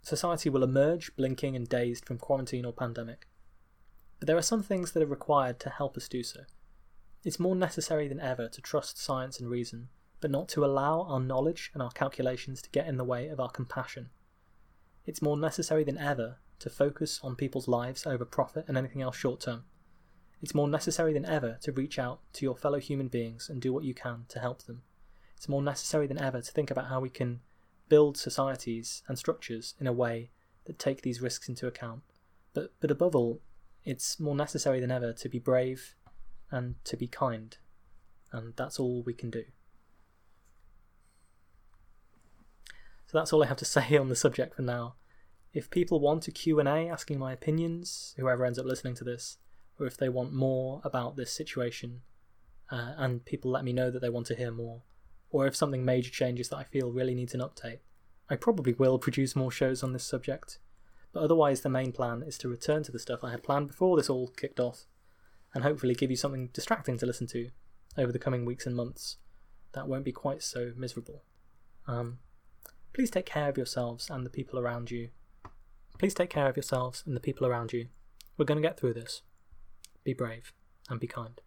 Society will emerge blinking and dazed from quarantine or pandemic. But there are some things that are required to help us do so. It's more necessary than ever to trust science and reason, but not to allow our knowledge and our calculations to get in the way of our compassion it's more necessary than ever to focus on people's lives over profit and anything else short term. It's more necessary than ever to reach out to your fellow human beings and do what you can to help them. It's more necessary than ever to think about how we can build societies and structures in a way that take these risks into account. But, but above all, it's more necessary than ever to be brave and to be kind. And that's all we can do. So that's all I have to say on the subject for now. If people want a Q&A asking my opinions, whoever ends up listening to this, or if they want more about this situation, uh, and people let me know that they want to hear more, or if something major changes that I feel really needs an update, I probably will produce more shows on this subject. But otherwise, the main plan is to return to the stuff I had planned before this all kicked off, and hopefully give you something distracting to listen to over the coming weeks and months that won't be quite so miserable. Um, please take care of yourselves and the people around you. Please take care of yourselves and the people around you. We're going to get through this. Be brave and be kind.